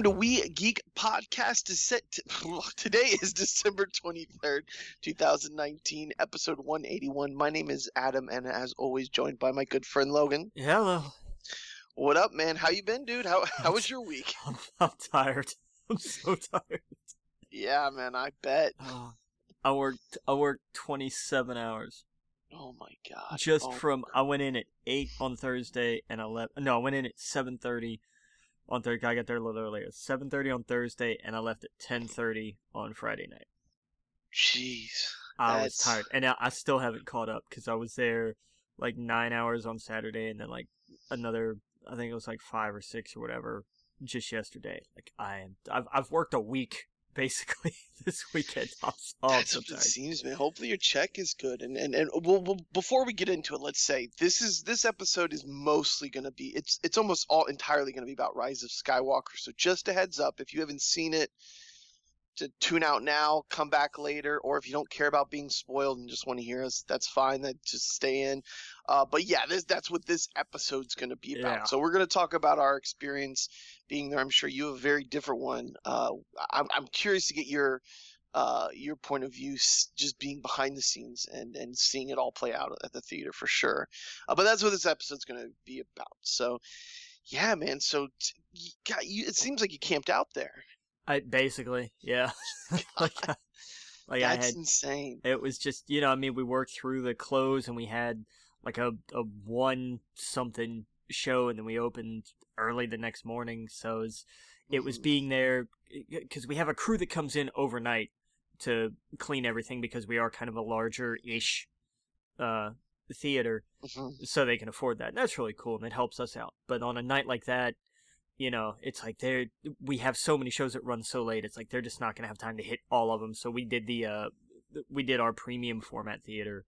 Welcome to We Geek Podcast. Today is December 23rd, 2019, episode 181. My name is Adam, and as always, joined by my good friend Logan. Hello. What up, man? How you been, dude? How how was your week? I'm, I'm tired. I'm so tired. Yeah, man, I bet. Oh, I worked. I worked 27 hours. Oh my god. Just oh, from I went in at eight on Thursday and I left. No, I went in at 7:30 on Thursday. I got there a little earlier. 7:30 on Thursday and I left at 10:30 on Friday night. Jeez. I was tired, and I, I still haven't caught up because I was there like nine hours on Saturday, and then like another. I think it was like five or six or whatever just yesterday. Like I am. I've I've worked a week basically this weekend. Oh, That's what it seems, man. Hopefully your check is good. And and and we'll, we'll, before we get into it, let's say this is this episode is mostly going to be it's it's almost all entirely going to be about Rise of Skywalker. So just a heads up, if you haven't seen it, to tune out now, come back later, or if you don't care about being spoiled and just want to hear us, that's fine. That just stay in. Uh, but yeah, this that's what this episode's going to be about. Yeah. So we're going to talk about our experience being there. I'm sure you have a very different one. Uh, I'm I'm curious to get your uh, your point of view, just being behind the scenes and and seeing it all play out at the theater for sure. Uh, but that's what this episode's going to be about. So. Yeah, man. So, t- you got, you, it seems like you camped out there. I basically, yeah. like, I- like I had, insane. it was just you know, I mean, we worked through the close and we had like a a one something show, and then we opened early the next morning. So it was, it was Mhm. being there because we have a crew that comes in overnight to clean everything because we are kind of a larger ish uh theater Mhm. so they can afford that. And that's really cool and it helps us out. But on a night like that, you know, it's like they're we have so many shows that run so late. It's like they're just not going to have time to hit all of them. So we did the uh we did our premium format theater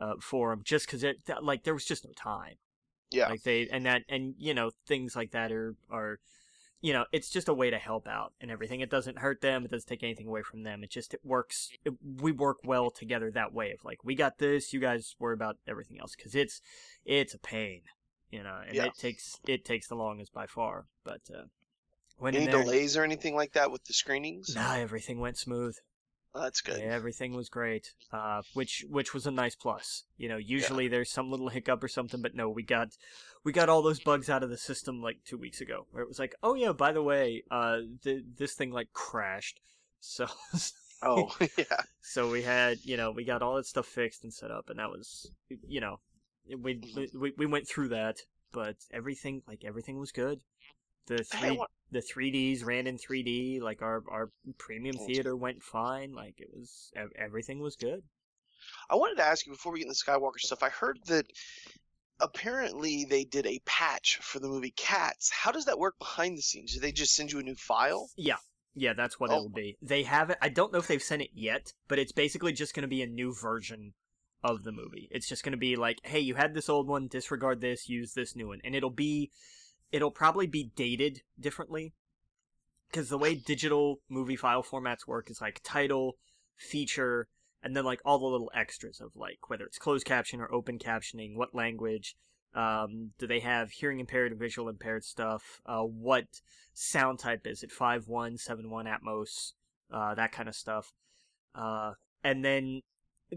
uh for them just cuz it like there was just no time. Yeah. Like they and that and you know, things like that are are you know, it's just a way to help out and everything. It doesn't hurt them. It doesn't take anything away from them. It just it works. It, we work well together that way. Of like, we got this. You guys worry about everything else because it's it's a pain, you know, and Yeah. it takes it takes the longest by far. But uh, went Any there, delays or anything like that with the screenings? nah, everything went smooth. Oh, that's good. Yeah, everything was great, uh, which which was a nice plus. You know, usually there's some little hiccup or something, but no, we got we got all those bugs out of the system like two weeks ago, where it was like, oh yeah, by the way, uh, th- this thing like crashed, so Oh, yeah. so we had you know we got all that stuff fixed and set up, and that was you know Mm-hmm. we we we went through that, but everything like everything was good. The three the 3ds ran in 3D. Like our our premium theater went fine. Like it was everything was good. I wanted to ask you before we get into Skywalker stuff. I heard that apparently they did a patch for the movie Cats. How does that work behind the scenes? Do they just send you a new file? Yeah. Yeah, that's what Oh. it'll be. They have it. I don't know if they've sent it yet, but it's basically just going to be a new version of the movie. It's just going to be like, hey, you had this old one, disregard this, use this new one, and it'll be, it'll probably be dated differently, because the way digital movie file formats work is like title, feature, and then like all the little extras of like whether it's closed caption or open captioning, what language, um, do they have hearing impaired and visual impaired stuff, uh, what sound type is it, five one, seven one Atmos, uh, that kind of stuff, uh, and then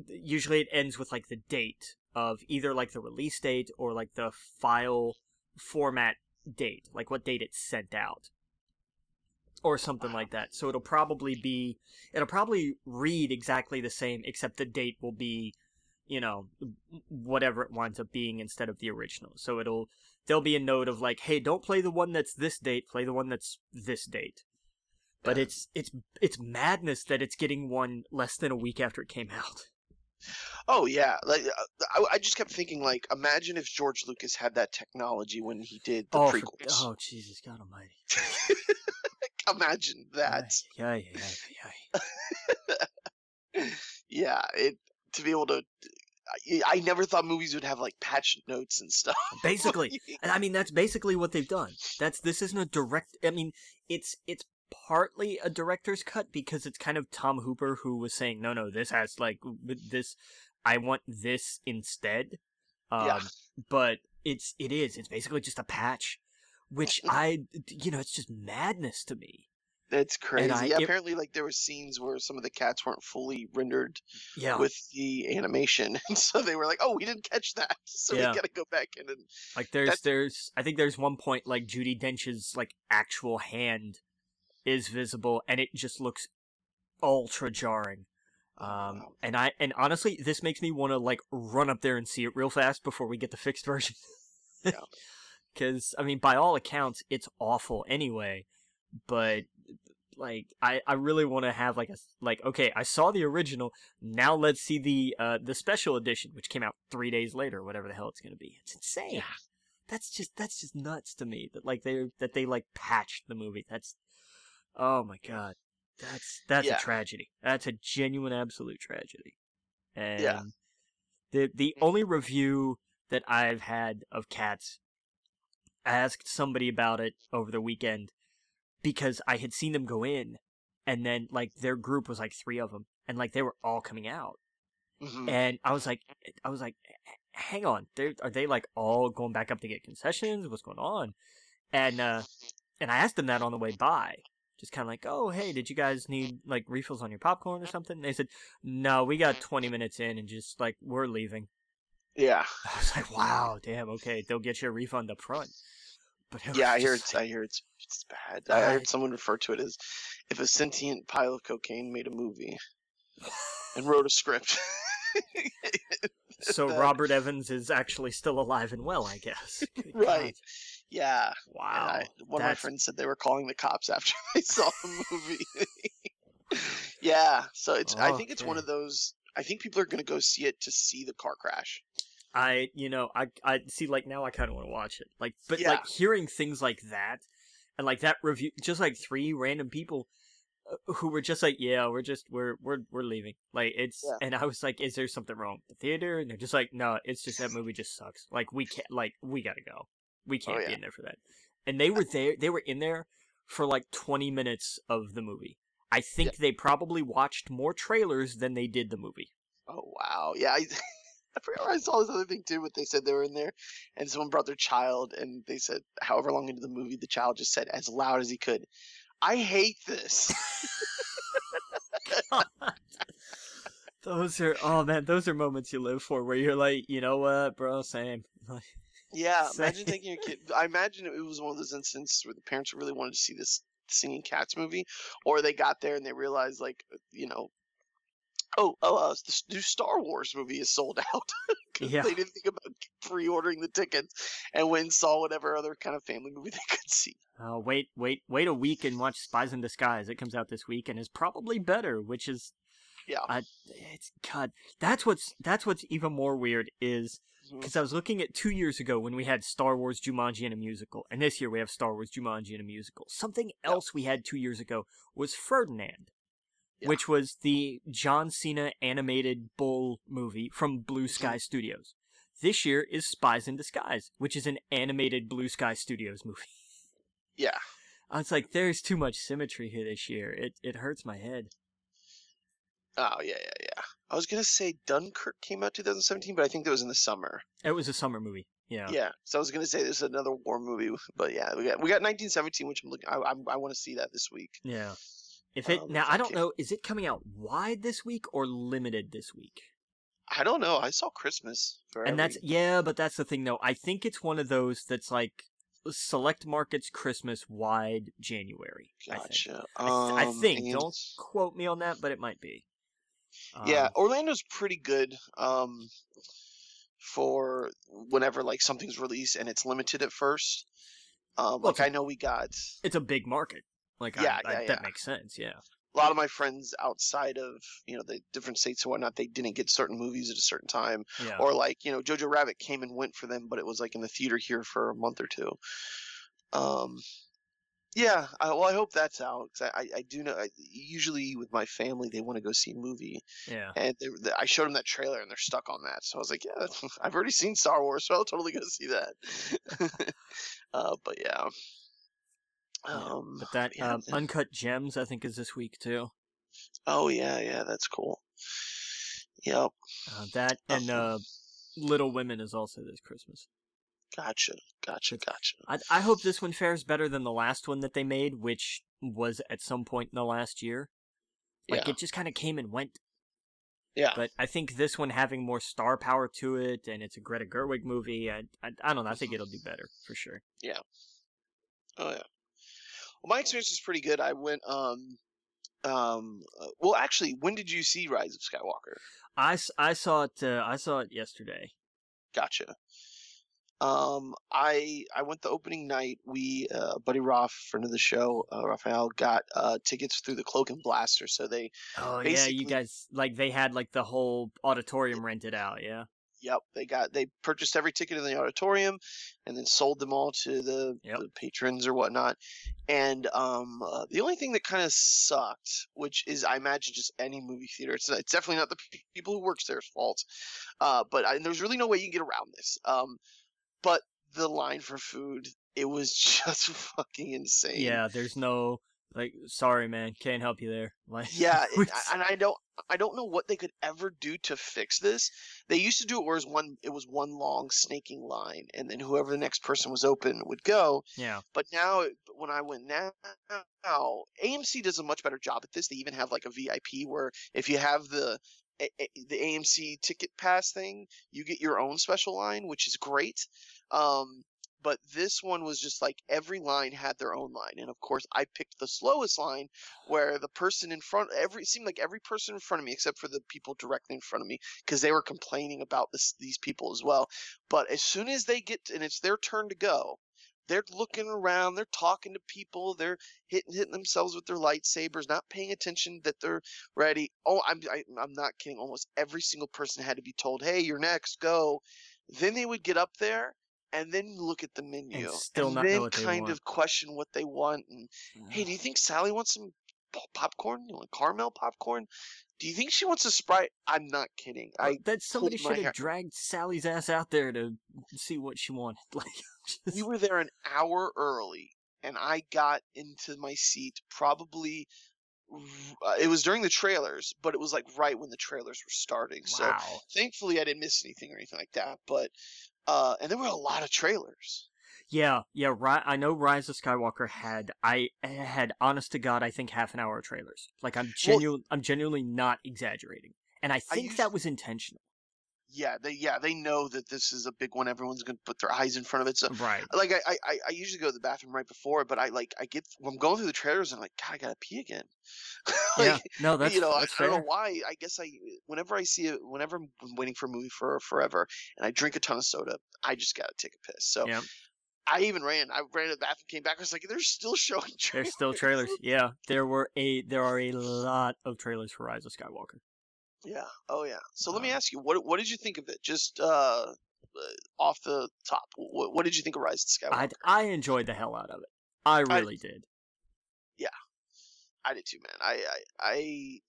usually it ends with like the date of either like the release date or like the file format date, like what date it's sent out or something like that. So it'll probably be it'll probably read exactly the same except the date will be you know whatever it winds up being instead of the original. So it'll there'll be a note of like hey don't play the one that's this date play the one that's this date. But Yeah. it's it's it's madness that it's getting one less than a week after it came out. Oh yeah, like uh, I, I just kept thinking, like, imagine if George Lucas had that technology when he did the oh, for- prequels. oh Jesus God Almighty! imagine that. Yeah, yeah, yeah, yeah. yeah, it to be able to. I, I never thought movies would have like patch notes and stuff. Basically, and I mean that's basically what they've done. That's this isn't a direct. I mean, it's it's partly a director's cut because it's kind of Tom Hooper who was saying, no, no, this has like this. I want this instead. Um, Yeah. But it's it is it's basically just a patch which I, you know, it's just madness to me. That's crazy. I- yeah, it- apparently, like there were scenes where some of the cats weren't fully rendered Yeah, with the animation, and so they were like, "Oh, we didn't catch that, so Yeah. we gotta go back in and." like there's there's I think there's one point like Judi Dench's like actual hand is visible and it just looks ultra jarring. Um, Wow. and I and honestly, this makes me want to like run up there and see it real fast before we get the fixed version. Yeah. Because I mean, by all accounts, it's awful anyway. But like, I I really want to have like a like okay, I saw the original. Now let's see the uh the special edition, which came out three days later, whatever the hell it's gonna be. It's insane. Yeah. That's just that's just nuts to me that like they that they like patched the movie. That's oh my god. That's that's Yeah. a tragedy. That's a genuine absolute tragedy. And Yeah. the the only review that I've had of cats I asked somebody about it over the weekend because I had seen them go in and then like their group was like 3 of them and like they were all coming out Mhm. and I was like, I was like, hang on, are they like all going back up to get concessions? What's going on? And uh, and I asked them that on the way by, just kind of like, oh hey, did you guys need like refills on your popcorn or something? And they said, no, we got 20 minutes in and just like we're leaving. Yeah, I was like, wow, damn, okay, they'll get you a refund up front. But yeah, I hear it's. like- I hear it's. It's bad. I I- heard someone refer to it as if a sentient pile of cocaine made a movie and wrote a script. so Robert Evans is actually still alive and well, I guess. Right. Yeah. Wow. I, one of my friends said they were calling the cops after they saw the movie. yeah, so it's. I think it's one of those. I think people are going to go see it to see the car crash. I, you know, I, I see. Like now, I kind of want to watch it. Like, but Yeah. like hearing things like that, and like that review, just like three random people uh, who were just like, "Yeah, we're just we're we're we're leaving." Like it's, Yeah. and I was like, "Is there something wrong with the theater?" And they're just like, "No, it's just that movie just sucks. Like we can't, like we gotta go. We oh, can't be Oh, yeah. in there for that." And they were there. They were in there for like twenty minutes of the movie. I think they probably watched more trailers than they did the movie. Oh wow, yeah. I, I forgot where I saw this other thing too, but they said they were in there, and someone brought their child, and they said, however long into the movie, the child just said as loud as he could, "I hate this." those are oh man, those are moments you live for where you're like, you know what, bro, same. Yeah, imagine taking your kid. I imagine it was one of those instances where the parents really wanted to see this singing cats movie, or they got there and they realized, like, you know. Oh, oh, uh, the new Star Wars movie is sold out. Yeah. They didn't think about pre-ordering the tickets, and went and saw whatever other kind of family movie they could see. uh, wait, wait, wait a week and watch Spies in Disguise. It comes out this week and is probably better, which is Yeah. I, it's God. That's what's that's what's even more weird is. Mm-hmm. because I was looking at two years ago when we had Star Wars Jumanji and a musical, and this year we have Star Wars Jumanji and a musical. Something else we had two years ago was Ferdinand, Yeah. which was the John Cena animated bull movie from Blue mm-hmm. Sky Studios. This year is Spies in Disguise, which is an animated Blue Sky Studios movie. Yeah. I was like, there's too much symmetry here this year. It it hurts my head. Oh yeah, yeah, yeah. I was gonna say Dunkirk came out 2017, but I think that was in the summer. It was a summer movie. Yeah. Yeah. So I was gonna say there's another war movie, but yeah, we got we got 1917, which I'm looking. I I, I want to see that this week. Yeah. If it Um, now, I don't know. Is it coming out wide this week or limited this week? I don't know. I saw Christmas for And that's yeah, but that's the thing though. I think it's one of those that's like select markets Christmas wide January. I think. gotcha. I, th- I Um, think. Don't quote me on that, but it might be. Yeah, Um, Orlando's pretty good. Um, for whenever like something's released and it's limited at first. Um, Well, like I know we got it's a big market. Like I- Yeah, I, yeah, that yeah. makes sense. Yeah. a lot of my friends outside of you know the different states and whatnot. They didn't get certain movies at a certain time. Yeah. or like you know Jojo Rabbit came and went for them, but it was like in the theater here for a month or two. Um, yeah, I, well, I hope that's out because I, I, I do know. I, usually with my family, they want to go see a movie, yeah. and they, they, I showed them that trailer, and they're stuck on that. So I was like, yeah, I've already seen Star Wars, so I'll totally go see that. uh, but yeah. Yeah, Um, But that yeah, um, Uncut Gems, I think, is this week too. oh yeah, yeah, that's cool. Yep. Uh, that and uh, Little Women is also this Christmas. Gotcha, gotcha, gotcha. I, I hope this one fares better than the last one that they made, which was at some point in the last year. Like yeah, it just kind of came and went. yeah. But I think this one having more star power to it, and it's a Greta Gerwig movie. I, I, I don't know. I think it'll do better for sure. Yeah. Oh yeah. Well, my experience was pretty good. I went um um uh, well actually when did you see Rise of Skywalker? I, I saw it. Uh, I saw it yesterday. Gotcha. Um I I went the opening night. We uh Buddy Roth, friend of the show, uh, Raphael got uh tickets through the Cloak and Blaster. So they Oh yeah, you guys like they had like the whole auditorium rented out. Yeah. yep, they got they purchased every ticket in the auditorium and then sold them all to the, Yep. the patrons or whatnot. And um uh, the only thing that kind of sucked, which is I imagine just any movie theater, it's, it's definitely not the pe- people who works there's fault. Uh but I, there's really no way you can get around this. Um but the line for food, it was just fucking insane. Yeah. There's no like. Sorry, man. Can't help you there. Like. Yeah, and I don't, I don't know what they could ever do to fix this. They used to do it where it was one, it was one long snaking line, and then whoever the next person was open would go. yeah. But now, when I went now, AMC does a much better job at this. They even have like a VIP where if you have the The AMC ticket pass thing, you get your own special line, which is great. Um, but this one was just like every line had their own line, and of course I picked the slowest line, where the person in front, every it seemed like every person in front of me, except for the people directly in front of me, because they were complaining about this these people as well. But as soon as they get and it's their turn to go, they're looking around, they're talking to people, they're hitting hitting themselves with their lightsabers, not paying attention that they're ready. Oh, I'm I, I'm not kidding. Almost every single person had to be told, "Hey, you're next, go." Then they would get up there and then look at the menu still not know then kind want. of question what they want. And hey, mm-hmm. do you think Sally wants some popcorn? You want caramel popcorn? Do you think she wants a sprite? I'm not kidding. I that somebody should have dragged Sally's ass out there to see what she wanted. Like, just- we were there an hour early and i got into my seat probably uh, it was during the trailers but it was like right when the trailers were starting so thankfully i didn't miss anything or anything like that but uh and there were a lot of trailers Yeah, yeah. Ri- I know Rise of Skywalker had I had honest to God, I think half an hour of trailers. Like I'm Well- genuine, I'm genuinely not exaggerating, and I think used- that was intentional. yeah they yeah they know that this is a big one everyone's gonna put their eyes in front of it so Right. like I, I I- I usually go to the bathroom right before but I like I get when I'm going through the trailers and I'm like God I gotta pee again. yeah. like, No, that's you know, I- that's I, don't know why. I guess I, whenever I see it, whenever I'm waiting for a movie for forever, and I drink a ton of soda, I just gotta take a piss. So Yeah. I even ran. I ran to the bathroom, came back. I was like, "They're still showing trailers." There's still trailers. Yeah, there were a there are a lot of trailers for Rise of Skywalker. Yeah. Oh yeah. So let me Uh, ask you, what what did you think of it? Just uh, uh, off the top, what, what did you think of Rise of Skywalker? I I enjoyed the hell out of it. I really did. Yeah, I did too, man. I, I, I,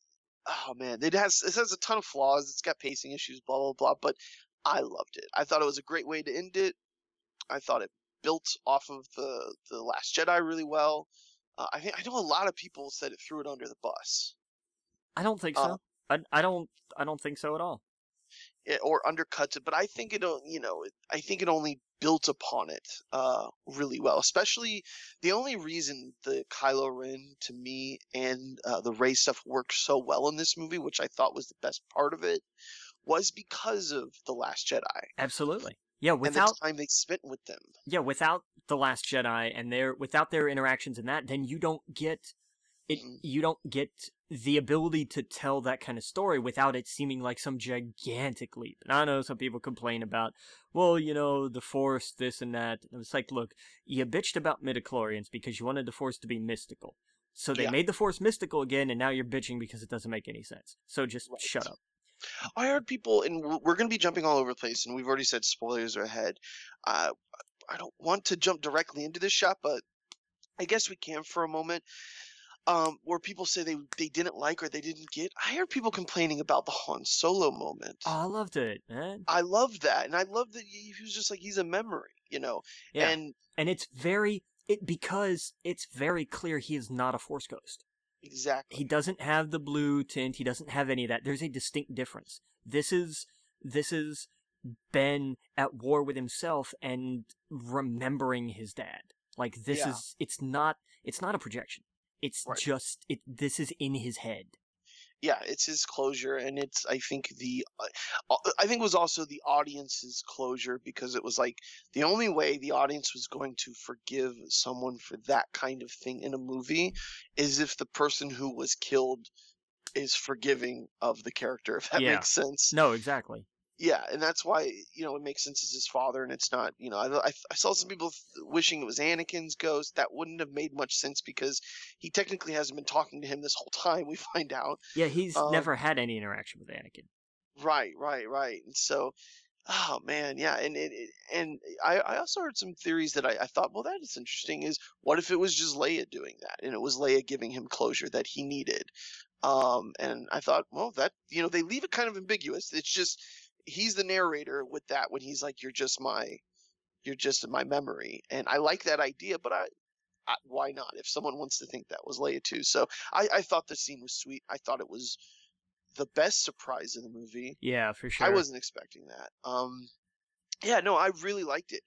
oh man, it has it has a ton of flaws. It's got pacing issues, blah blah blah. But I loved it. I thought it was a great way to end it. I thought it built off of the the Last Jedi really well. Uh, I think I know a lot of people said it threw it under the bus, I don't think so. I I don't I don't think so at all. it, or undercuts it. But I think it, you know, it, I think it only built upon it uh, really well. Especially the only reason the Kylo Ren to me and uh, the Rey stuff worked so well in this movie, which I thought was the best part of it, was because of the Last Jedi Absolutely. Yeah, and without the time they spent with them. yeah, without the Last Jedi and their without their interactions in that, then you don't get it. Mhm. You don't get the ability to tell that kind of story without it seeming like some gigantic leap. And I know some people complain about, well, you know, the Force, this and that. And it's like, look, you bitched about midichlorians because you wanted the Force to be mystical. So they Yeah. made the Force mystical again, and now you're bitching because it doesn't make any sense. So just Right. shut up. I heard people, and w- we're going to be jumping all over the place, and we've already said spoilers are ahead. Uh, I don't want to jump directly into this shot, but I guess we can for a moment. Um, where people say they they didn't like or they didn't get. I heard people complaining about the Han Solo moment. Oh, I loved it, man. I love that, and I love that he, he was just like he's a memory, you know. Yeah. And and it's very it because it's very clear he is not a force ghost exactly, he doesn't have the blue tint he doesn't have any of that there's a distinct difference this is this is Ben at war with himself and remembering his dad. Like this Yeah. is it's not it's not a projection. It's Right. just it this is in his head. Yeah, it's his closure, and it's I think the uh, I think it was also the audience's closure because it was like the only way the audience was going to forgive someone for that kind of thing in a movie is if the person who was killed is forgiving of the character, if that Yeah. makes sense. No, exactly. Yeah, and that's why you know it makes sense as his father, and it's not. You know, I, I, I saw some people wishing it was Anakin's ghost. That wouldn't have made much sense because he technically hasn't been talking to him this whole time. We find out. Yeah, he's Um, never had any interaction with Anakin. Right, right, right. And so, oh man, yeah. And it, it and I, I also heard some theories that I, I thought, well, that is interesting. Is what if it was just Leia doing that, and it was Leia giving him closure that he needed? Um, and I thought, well, that you know, they leave it kind of ambiguous. It's just he's the narrator with that when he's like, you're just my, you're just my memory, and I like that idea, but I. I, why not? If someone wants to think that was Leia too, so I, I thought the scene was sweet. I thought it was the best surprise in the movie. Yeah, for sure. I wasn't expecting that. Um, yeah, no, I really liked it.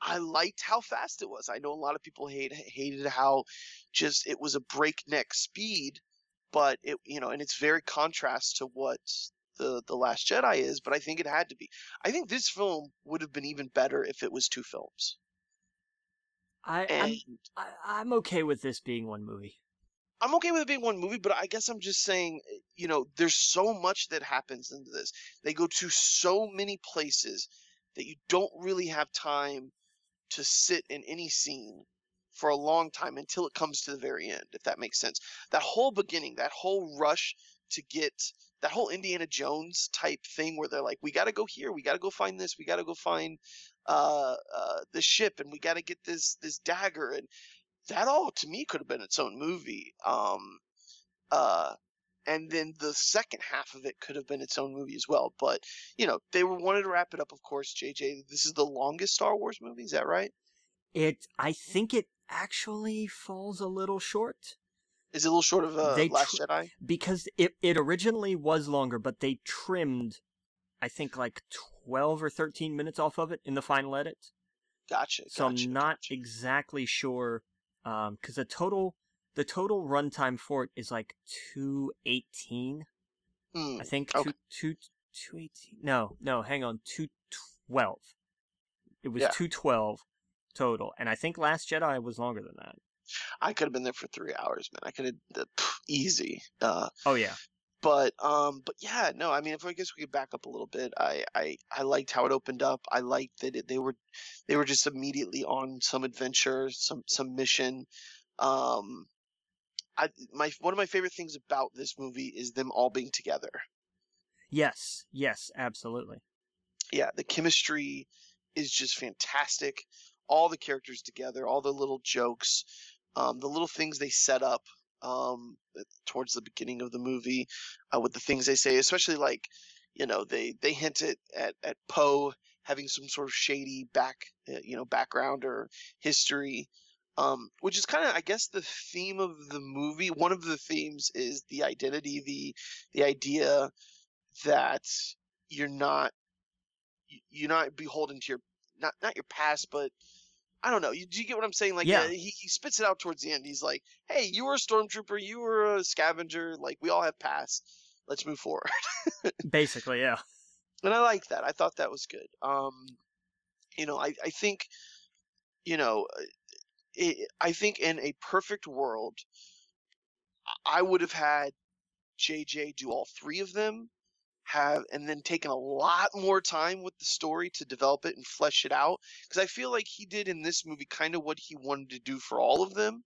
I liked how fast it was. I know a lot of people hate hated how just it was a breakneck speed, but it you know, and it's very contrast to what the the Last Jedi is. But I think it had to be. I think this film would have been even better if it was two films. I, And I'm I, I'm okay with this being one movie. I'm okay with it being one movie, but I guess I'm just saying, eh, you know, there's so much that happens into this. They go to so many places that you don't really have time to sit in any scene for a long time until it comes to the very end, if that makes sense. That whole beginning, that whole rush to get that whole Indiana Jones type thing where they're like, we got to go here, we got to go find this, we got to go find uh, uh, the ship, and we got to get this this dagger, and that all to me could have been its own movie. Um, uh, and then the second half of it could have been its own movie as well. But you know, they were wanted to wrap it up. Of course, JJ. This is the longest Star Wars movie. Is that right? It I think it actually falls a little short Is it a little short of uh, They Last tr- Jedi? because it it originally was longer, but they trimmed I think like 12 or 13 minutes off of it in the final edit. Gotcha. So gotcha, I'm not gotcha. exactly sure um cuz the total the total runtime for it is like 218. Hmm, I think okay. two, two, 218. No, no, hang on. 212. It was Yeah. 212 total. And I think Last Jedi was longer than that. I could have been there for three hours, man. I could have easy. Uh, Oh yeah. but um, but yeah, no. I mean, if I guess we could back up a little bit, I I, I liked how it opened up. I liked that it, they were they were just immediately on some adventure, some some mission. Um, I my one of my favorite things about this movie is them all being together. Yes. Yes, absolutely. yeah, the chemistry is just fantastic. All the characters together, all the little jokes, um, the little things they set up um, towards the beginning of the movie uh, with the things they say, especially like, you know, they they hint at at, at Poe having some sort of shady back, uh, you know, background or history. Um, which is kind of, I guess, the theme of the movie. One of the themes is the identity, the the idea that you're not you're not beholden to your not not your past, but I don't know. You, do you get what I'm saying? Like, Yeah. uh, he, he spits it out towards the end. He's like, "Hey, you were a stormtrooper. You were a scavenger. Like, we all have past. Let's move forward." Basically, yeah. and I like that. I thought that was good. Um, you know, I I think, you know, uh, it, I think in a perfect world, I would have had JJ do all three of them, have and then taken a lot more time with the story to develop it and flesh it out. Because I feel like he did in this movie kind of what he wanted to do for all of them.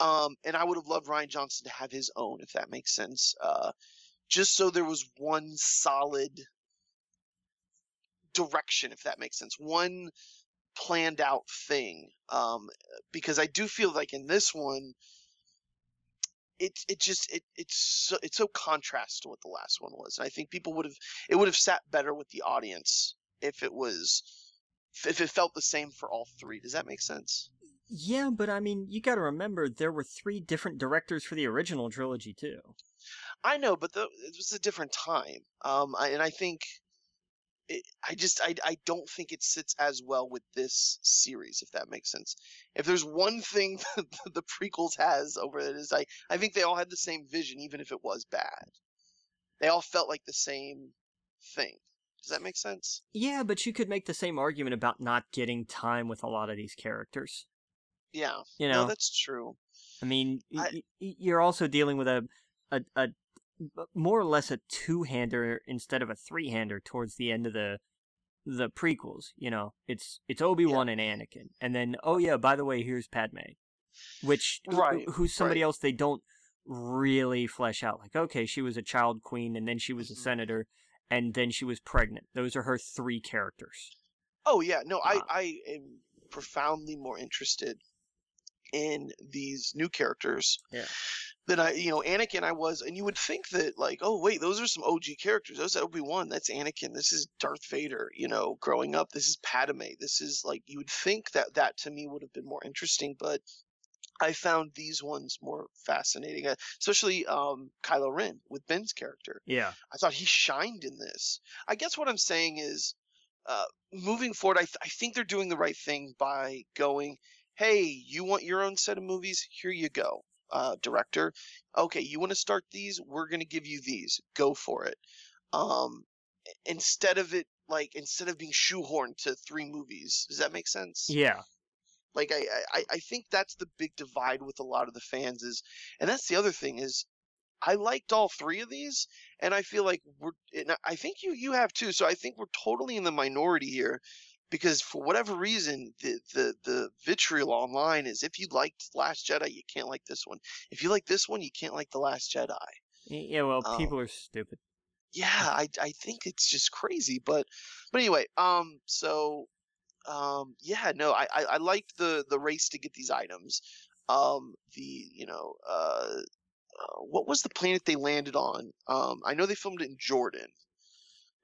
Um, and I would have loved Rian Johnson to have his own, if that makes sense. Uh, just so there was one solid direction, if that makes sense. One planned out thing. Um, because I do feel like in this one, it it just it it's so, it's so contrast to what the last one was. And I think people would have it would have sat better with the audience if it was if it felt the same for all three. Does that make sense? Yeah, but I mean, you got to remember there were three different directors for the original trilogy too. I know, but the, it was a different time. Um, I, and I think it, I just I I don't think it sits as well with this series, if that makes sense. If there's one thing the prequels has over it is I I think they all had the same vision, even if it was bad. They all felt like the same thing. Does that make sense? Yeah, but you could make the same argument about not getting time with a lot of these characters. Yeah, You know, no, that's true. I mean, y- I- y- y- you're also dealing with a, a, a more or less a two-hander instead of a three-hander towards the end of the the prequels. You know, it's it's Obi Wan and Anakin, and then oh yeah, by the way, here's Padme, which Right, who's somebody right. else they don't really flesh out. Like okay, she was a child queen, and then she was a Mhm. senator, and then she was pregnant. Those are her three characters. Oh yeah, no, I Uh, I am profoundly more interested in these new characters. Yeah. Than I, you know, Anakin. I was, and you would think that like, oh wait, those are some OG characters. Those Obi Wan. That's Anakin. This is Darth Vader. You know, growing up, this is Padme. This is like you would think that that to me would have been more interesting, but I found these ones more fascinating, uh, especially um, Kylo Ren with Ben's character. Yeah, I thought he shined in this. I guess what I'm saying is, uh, moving forward, I, th- I think they're doing the right thing by going, hey, you want your own set of movies? Here you go, uh, director. Okay, you want to start these? We're going to give you these. Go for it. Um, instead of it, like, instead of being shoehorned to three movies. Does that make sense? yeah, Like I, I, I think that's the big divide with a lot of the fans is, and that's the other thing is, I liked all three of these, and I feel like we're, and I- I think you you have too. So I think we're totally in the minority here, because for whatever reason, the the the vitriol online is if you liked Last Jedi, you can't like this one. If you like this one, you can't like the Last Jedi. Yeah. Well, Um, people are stupid. Yeah, I I think it's just crazy, but but anyway, um, so um, yeah, no, I I, I liked the the race to get these items. Um, the you know uh, uh, what was the planet they landed on? Um, I know they filmed it in Jordan,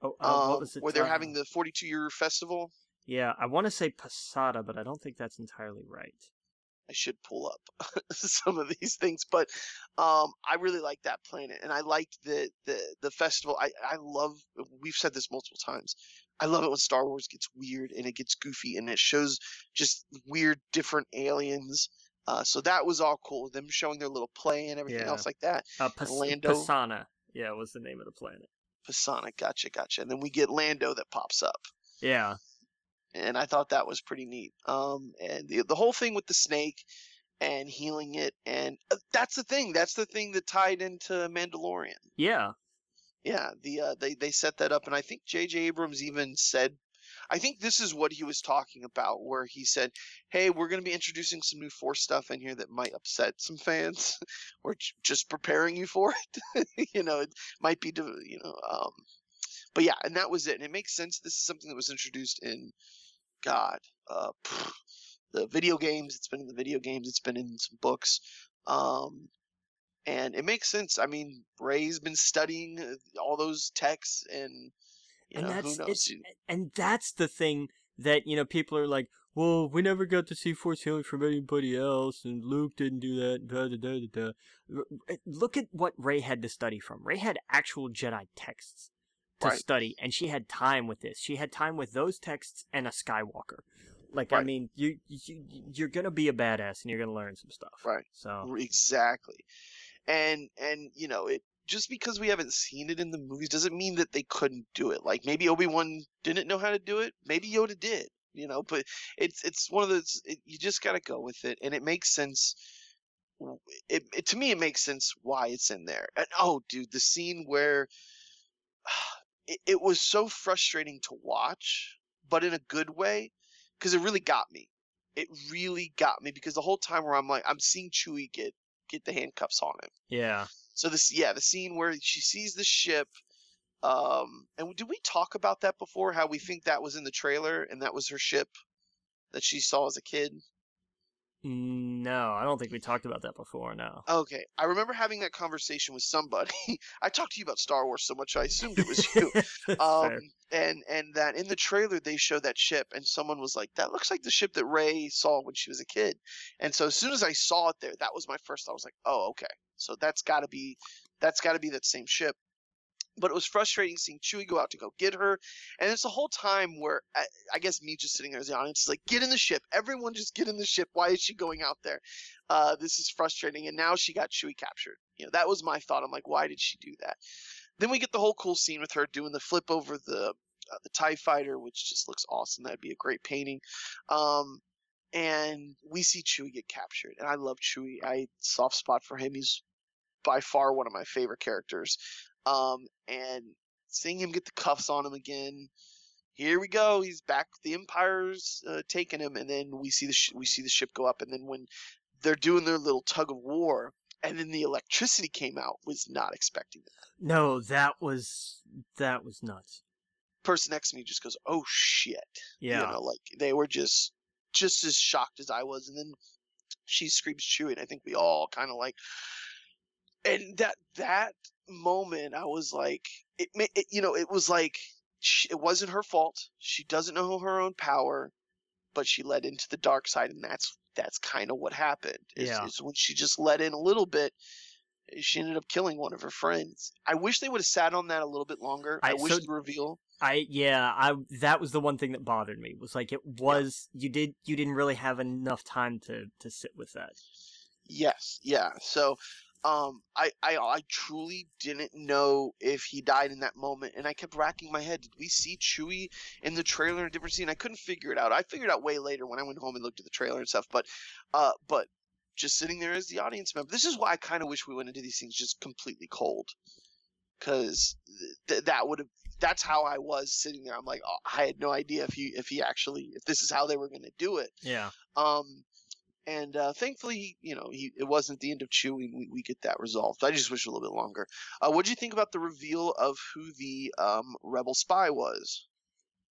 Oh, uh, what um, was it? where they're uh, having the 42 year festival. Yeah, I want to say Posada, but I don't think that's entirely right. I should pull up some of these things, but um, I really like that planet, and I liked the the the festival. I I love. We've said this multiple times. I love it when Star Wars gets weird and it gets goofy and it shows just weird, different aliens. Uh, so that was all cool. Them showing their little play and everything Yeah. else like that. Uh, Pas- Lando. Pasaana, yeah, was the name of the planet. Pasaana, gotcha, gotcha. And then we get Lando that pops up. Yeah, and I thought that was pretty neat. Um, and the the whole thing with the snake and healing it, and uh, that's the thing. That's the thing that tied into Mandalorian. yeah, Yeah, the uh, they they set that up, and I think J.J. Abrams even said, I think this is what he was talking about, where he said, "Hey, we're going to be introducing some new Force stuff in here that might upset some fans. we're j- just preparing you for it. you know, it might be, you know, um, but yeah, and that was it. And it makes sense. This is something that was introduced in God, uh, the video games. It's been in the video games. It's been in some books. Um, and it makes sense. I mean, Rey's been studying uh, all those texts, and you and know that's who knows. and that's the thing that you know people are like, well, we never got to see Force healing from anybody else, and Luke didn't do that. Da, da, da, da, da. Look at what Rey had to study from. Rey had actual Jedi texts to Right. study, and she had time with this. She had time with those texts and a Skywalker. Like I mean, you, you you're gonna be a badass, and you're gonna learn some stuff. Right. So Exactly. And and you know, it just because we haven't seen it in the movies doesn't mean that they couldn't do it. Like maybe Obi-Wan didn't know how to do it, maybe Yoda did, you know, but it's it's one of those it, you just got to go with it and it makes sense it, it to me it makes sense why it's in there. And oh dude, the scene where it, it was so frustrating to watch, but in a good way because it really got me. It really got me because the whole time where I'm like I'm seeing Chewie get get the handcuffs on him. yeah, So this, yeah, the scene where she sees the ship. Um, and did we talk about that before? How we think that was in the trailer and that was her ship that she saw as a kid. No, I don't think we talked about that before. No. Okay, I remember having that conversation with somebody. I talked to you about Star Wars so much, I assumed it was you. Um, fair. and and that in the trailer they show that ship, and someone was like, "That looks like the ship that Rey saw when she was a kid." And so as soon as I saw it there, that was my first. thought. I was like, "Oh, okay, so that's got to be that's got to be that same ship." But it was frustrating seeing Chewie go out to go get her, and it's the whole time where I, I guess me just sitting there as the audience is like, "Get in the ship! Everyone, just get in the ship! Why is she going out there? Uh, this is frustrating." And now she got Chewie captured. You know, that was my thought. I'm like, why did she do that? Then we get the whole cool scene with her doing the flip over the uh, the Tie Fighter, which just looks awesome. That'd be a great painting. Um, and we see Chewie get captured, and I love Chewie. I soft spot for him. He's by far one of my favorite characters. Um, and seeing him get the cuffs on him again, here we go. He's back. The Empire's uh, taking him, and then we see the sh- we see the ship go up, and then when they're doing their little tug of war, and then the electricity came out, was not expecting that. No, that was that was nuts. Person next to me just goes, "Oh shit!" Yeah, You know, like they were just just as shocked as I was, and then she screams Chewie, and I think we all kind of like, and that that moment, I was like, it, it you know, it was like she, it wasn't her fault. She doesn't know her own power, but she led into the dark side, and that's that's kind of what happened. Is, Yeah. is when she just let in a little bit. Eh, she ended up killing one of her friends. I wish they would have sat on that a little bit longer. I, I- wish so- the reveal. I yeah, I that was the one thing that bothered me was like it was you did you didn't really have enough time to to sit with that. Yes, yeah. So, um, I, I, I truly didn't know if he died in that moment, and I kept racking my head. Did we see Chewie in the trailer in a different scene? I couldn't figure it out. I figured out way later when I went home and looked at the trailer and stuff. But, uh, but just sitting there as the audience member, this is why I kind of wish we went into these things just completely cold, because th- that would have. That's how I was sitting there. I'm like, oh, I had no idea if he, if he actually, if this is how they were going to do it. Yeah. Um, and uh, thankfully, you know, he it wasn't the end of Chewie. We, we get that resolved. I just wish a little bit longer. Uh, what do you think about the reveal of who the um, rebel spy was?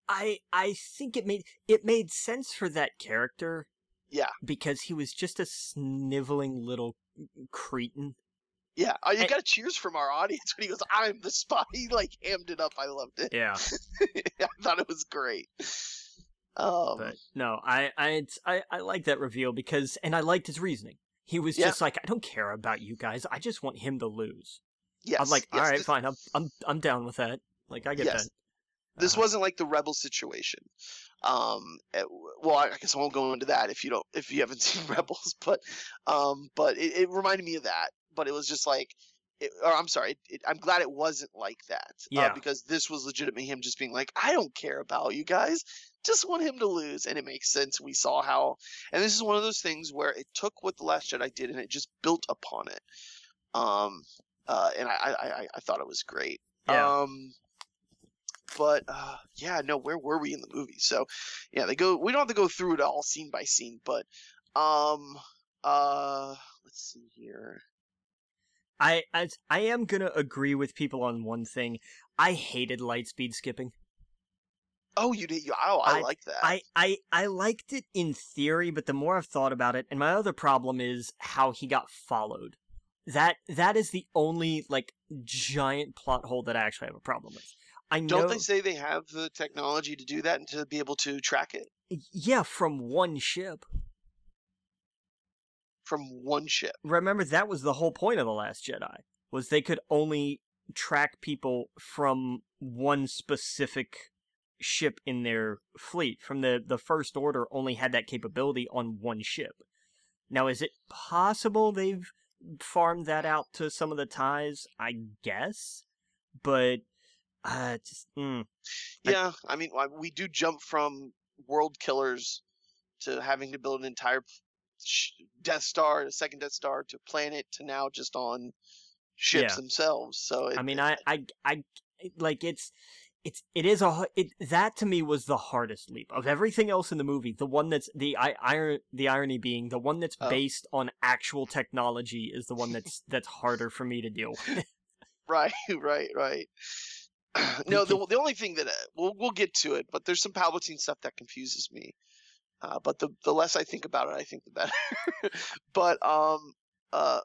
I I think it made it made sense for that character. Yeah. Because he was just a sniveling little cretin. Yeah, uh, you And- got cheers from our audience when he goes, "I'm the spy." He like hammed it up. I loved it. Yeah. I thought it was great. Um, But no, I I it's- I I like that reveal because and I liked his reasoning. He was Yeah. just like, I don't care about you guys. I just want him to lose. yes, I'm like, yes, all right, this, fine. I'm I'm I'm down with that. Like I get Yes. that. this Uh-huh. wasn't like the rebel situation. Um, it- well, I guess I won't go into that if you don't if you haven't seen Rebels, but um, but it, it reminded me of that. But it was just like, it, or I'm sorry, it, it, I'm glad it wasn't like that. Yeah. Uh, because this was legitimately him just being like, I don't care about you guys, just want him to lose, and it makes sense. We saw how, and this is one of those things where it took what the Last Jedi did and it just built upon it. Um, uh, and I I, I, I thought it was great. Yeah. Um, but uh, yeah, no, where were we in the movie? So yeah, they go. We don't have to go through it all scene by scene, but um, uh, let's see here. I I I am gonna agree with people on one thing. I hated light speed skipping. Oh, you did. You, oh, I, I- like that. I, I I liked it in theory, but the more I've thought about it, and my other problem is how he got followed. That that is the only like giant plot hole that I actually have a problem with. I know, don't they say they have the technology to do that and to be able to track it yeah, from one ship. from one ship? Remember that was the whole point of the Last Jedi was they could only track people from one specific ship in their fleet. From the the First Order only had that capability on one ship. Now, is it possible they've farmed that out to some of the ties? I guess, but uh, just mm, Yeah, I mean, we do jump from world killers to having to build an entire Death Star, a second Death Star, to planet, to now just on ships Yeah. themselves. So it, I mean, I, I, I, like it's, it's, it is a, it that to me was the hardest leap of everything else in the movie. The one that's the I, iron, the irony being the one that's Oh. based on actual technology is the one that's that's harder for me to deal with. Right, right, right. no, the the only thing that uh, we'll we'll get to it, but there's some Palpatine stuff that confuses me. Uh, but the the less I think about it, I think the better. but um uh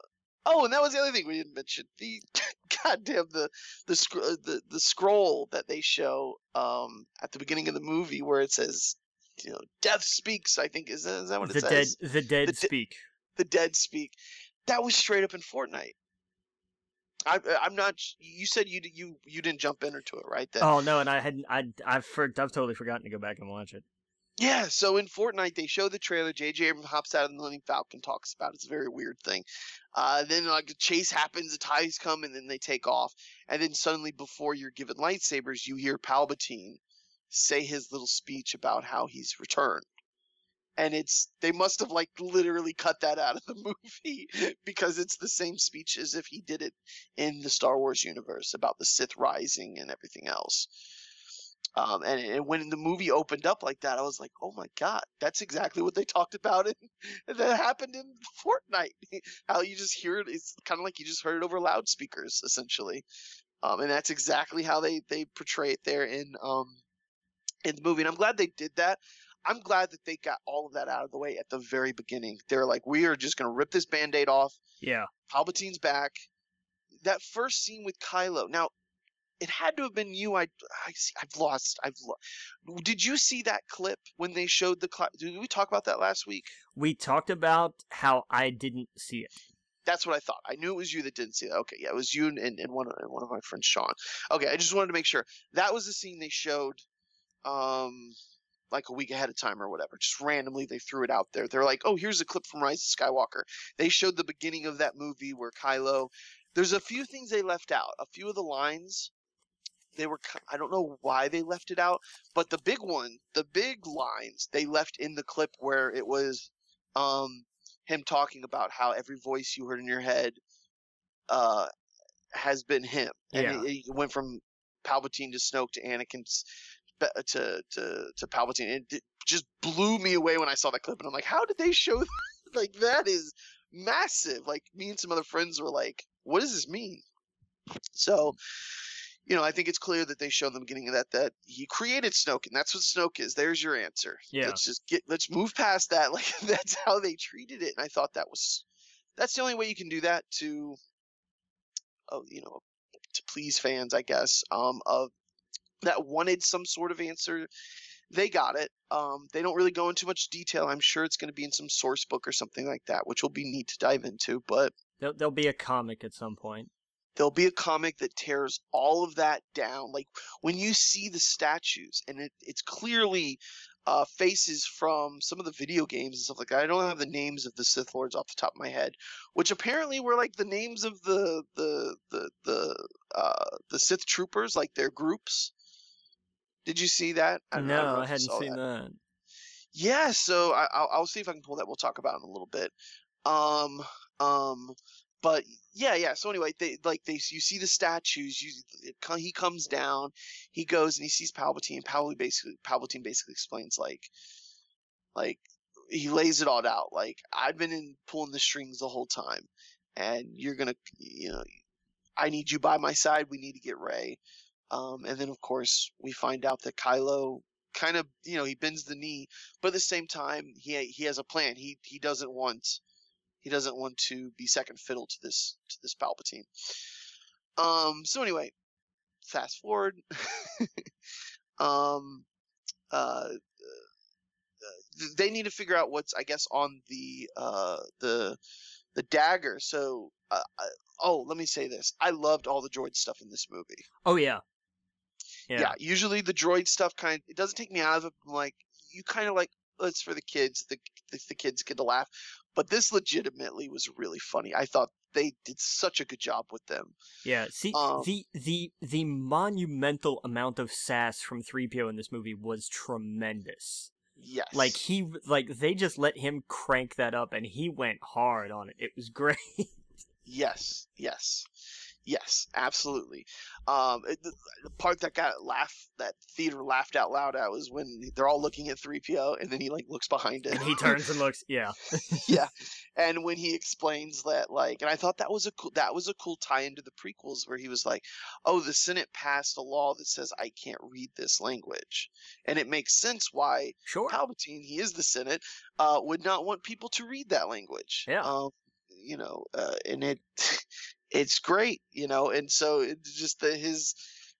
oh, and that was the other thing we didn't mention the goddamn the the uh, the the scroll that they show um at the beginning of the movie where it says you know death speaks. I think is that, is that what the it dead, says? the dead The de- speak. the dead speak. That was straight up in Fortnite. I, I'm not. You said you you you didn't jump into it, right? That, oh no, and I hadn't. I I've for, I've totally forgotten to go back and watch it. Yeah, so in Fortnite they show the trailer. J.J. Abrams hops out of the Millennium Falcon, talks about it. It's a very weird thing. Uh, then like a chase happens, the ties come, and then they take off. And then suddenly, before you're given lightsabers, you hear Palpatine say his little speech about how he's returned. And it's they must have like literally cut that out of the movie because it's the same speech as if he did it in the Star Wars universe about the Sith rising and everything else. Um, and, and when the movie opened up like that, I was like, oh my God, that's exactly what they talked about. And that happened in Fortnite. How you just hear it, it's kind of like you just heard it over loudspeakers, essentially. Um, and that's exactly how they, they portray it there in um, in the movie. And I'm glad they did that. I'm glad that they got all of that out of the way at the very beginning. They're like, we are just going to rip this band aid off. Yeah. Palpatine's back. That first scene with Kylo. Now, it had to have been you. I, I I've lost. I've. Lo- Did you see that clip when they showed the? Cl- Did we talk about that last week? We talked about how I didn't see it. That's what I thought. I knew it was you that didn't see that. Okay, yeah, it was you and, and one and one of my friends, Sean. Okay, I just wanted to make sure that was the scene they showed, um, like a week ahead of time or whatever. Just randomly they threw it out there. They're like, oh, here's a clip from Rise of Skywalker. They showed the beginning of that movie where Kylo. There's a few things they left out. A few of the lines they were I don't know why they left it out, but the big one, the big lines they left in the clip where it was um him talking about how every voice you heard in your head uh has been him. And Yeah. it, it went from Palpatine to Snoke to Anakin to to to, to Palpatine. And it just blew me away when I saw that clip and I'm like, how did they show that? like that is massive. Like me and some other friends were like, what does this mean? So you know, I think it's clear that they show the beginning of that that he created Snoke, and that's what Snoke is. There's your answer. Yeah. Let's just get let's move past that. Like that's how they treated it, and I thought that was that's the only way you can do that to, oh, you know, to please fans, I guess. Um, of that wanted some sort of answer. They got it. Um, they don't really go into much detail. I'm sure it's going to be in some source book or something like that, which will be neat to dive into. But There'll, there'll be a comic at some point. There'll be a comic that tears all of that down. Like when you see the statues, and it, it's clearly uh, faces from some of the video games and stuff like that. I don't have the names of the Sith Lords off the top of my head, which apparently were like the names of the the the the uh, the Sith troopers, like their groups. Did you see that? don't know No, if I hadn't seen that. yeah, so I, I'll, I'll see if I can pull that. We'll talk about it in a little bit. Um, um, but yeah, yeah. So anyway, they like they you see the statues. You he comes down, he goes and he sees Palpatine. Palpatine basically Palpatine basically explains like, like he lays it all out. Like I've been in pulling the strings the whole time, and you're gonna, you know, I need you by my side. We need to get Rey. Um, and then of course we find out that Kylo kind of you know he bends the knee but at the same time he he has a plan he he doesn't want he doesn't want to be second fiddle to this to this palpatine. Um so anyway fast forward. Um uh th- they need to figure out what's i guess on the uh the the dagger. So uh, uh, oh let me say this. I loved all the droid stuff in this movie. Oh yeah. yeah. usually the droid stuff kind it doesn't take me out of it I'm like you kind of like oh, it's for the kids. The, the the kids get to laugh but this legitimately was really funny i thought they did such a good job with them Yeah, see Um, the the the monumental amount of sass from 3PO in this movie was tremendous. yes Like he like they just let him crank that up and he went hard on it. It was great. yes yes yes absolutely um it, the, the part that got laugh that theater laughed out loud at was when they're all looking at 3po and then he like looks behind it and he turns and looks, yeah. yeah and when he explains that like and i thought that was a cool that was a cool tie into the prequels where he was like oh the senate passed a law that says i can't read this language and it makes sense why Sure. palpatine he is the senate uh would not want people to read that language Yeah. um you know uh, and it it's great you know and so it's just the his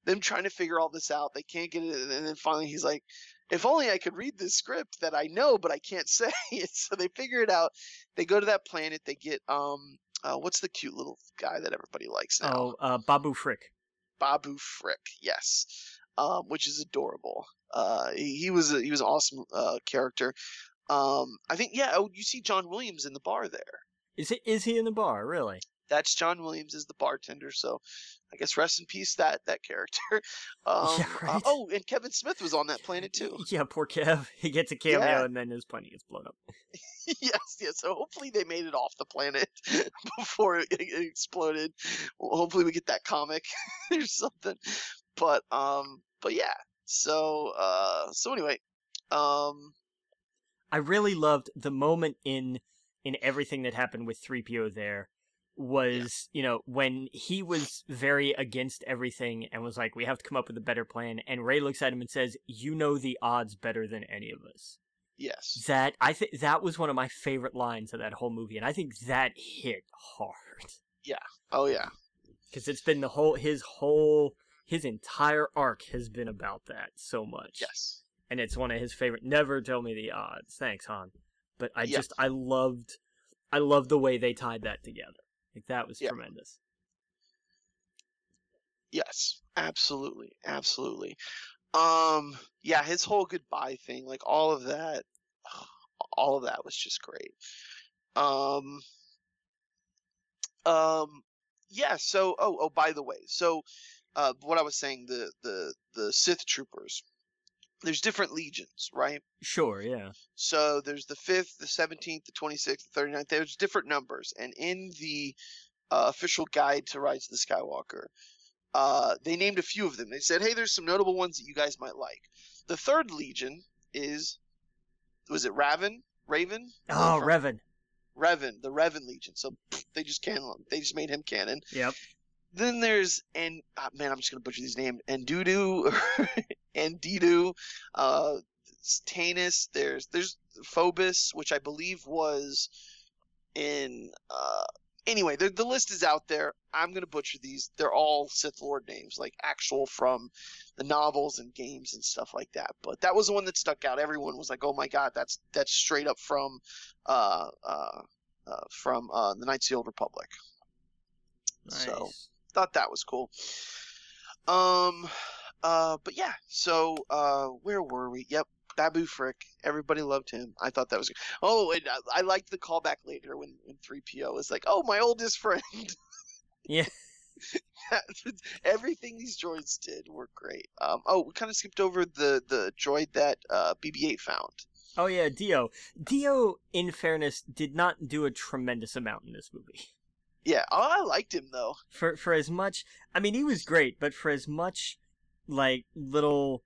them trying to figure all this out they can't get it and then finally he's like if only I could read this script that I know but I can't say it. So they figure it out. They go to that planet. They get um uh, what's the cute little guy that everybody likes now? Oh, uh, Babu Frick. Babu Frick, yes, um, which is adorable. Uh, he, he was a, he was an awesome uh, character. Um, I think yeah. Oh, you see John Williams in the bar there. Is it? Is he in the bar? Really? That's John Williams as the bartender. So, I guess rest in peace that that character. Um, Yeah, uh, oh, and Kevin Smith was on that planet too. Yeah, poor Kev. He gets a cameo Yeah. and then his planet gets blown up. yes, yes. So hopefully they made it off the planet before it, it exploded. Well, hopefully we get that comic or something. But um, but yeah. So uh, so anyway, um, I really loved the moment in in everything that happened with 3PO there was, you know, when he was very against everything and was like, we have to come up with a better plan. And Rey looks at him and says, You know the odds better than any of us. yes, That, I think that was one of my favorite lines of that whole movie. And I think that hit hard. Yeah. Oh yeah, Because it's been the whole, his whole, his entire arc has been about that so much. yes, and it's one of his favorite. Never tell me the odds. Thanks, Han. But I Yeah. just I loved I loved the way they tied that together. Like that was Yeah. tremendous. yes. Absolutely, absolutely. Um, yeah, his whole goodbye thing, like all of that, all of that was just great. Um, um, yeah. So, oh, oh, by the way, so, uh, what I was saying, the the the Sith troopers, there's different legions, right? Sure, yeah. So there's the fifth, the seventeenth, the twenty-sixth, the 39th. There's different numbers, and in the uh, official guide to Rise of the Skywalker, uh, they named a few of them. They said, "Hey, there's some notable ones that you guys might like." The third legion is, was it Raven? Raven? Oh, From- Revan. Revan, the Revan Legion. So pff, they just canon. They just made him canon. Yep. Then there's and ah, man, I'm just gonna butcher these names. Endudu, Endidu, uh, Tanus. There's there's Phobos, which I believe was in. Uh, anyway, the the list is out there. I'm gonna butcher these. They're all Sith Lord names, like actual from the novels and games and stuff like that. But that was the one that stuck out. Everyone was like, "Oh my god, that's that's straight up from." Uh, uh, uh, from uh, the Knights of the Old Republic. Nice. So- thought that was cool. Um, uh, but yeah. So, uh, where were we? Yep, Babu Frick. Everybody loved him. I thought that was. Oh, and I, I liked the callback later when when three PO was like, "Oh, my oldest friend." Yeah. Everything these droids did were great. Um, oh, we kind of skipped over the the droid that uh, BB-8 found. Oh yeah, D-O. D-O, in fairness, did not do a tremendous amount in this movie. Yeah, oh, I liked him though. For for as much, I mean, he was great, but for as much like little,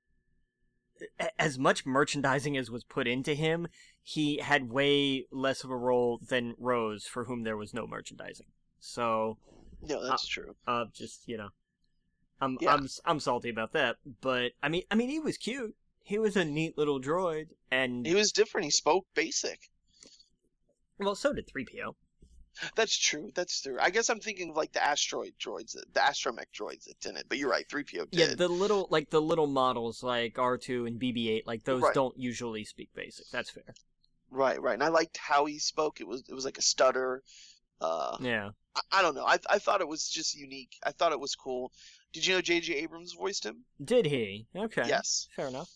as much merchandising as was put into him, he had way less of a role than Rose, for whom there was no merchandising. So, No, that's true. uh, just you know, I'm Yeah. I'm I'm salty about that. But I mean, I mean, he was cute. He was a neat little droid, and He was different. He spoke basic. well, so did three PO. That's true. That's true. I guess I'm thinking of like the asteroid droids, the astromech droids that didn't. But you're right. Three PO did. Yeah, the little like the little models like R two and BB eight, like those Right. don't usually speak basic. That's fair. Right, right. And I liked how he spoke. It was it was like a stutter. Uh, Yeah. I, I don't know. I I thought it was just unique. I thought it was cool. Did you know J.J. Abrams voiced him? Did he? Okay. Yes. Fair enough.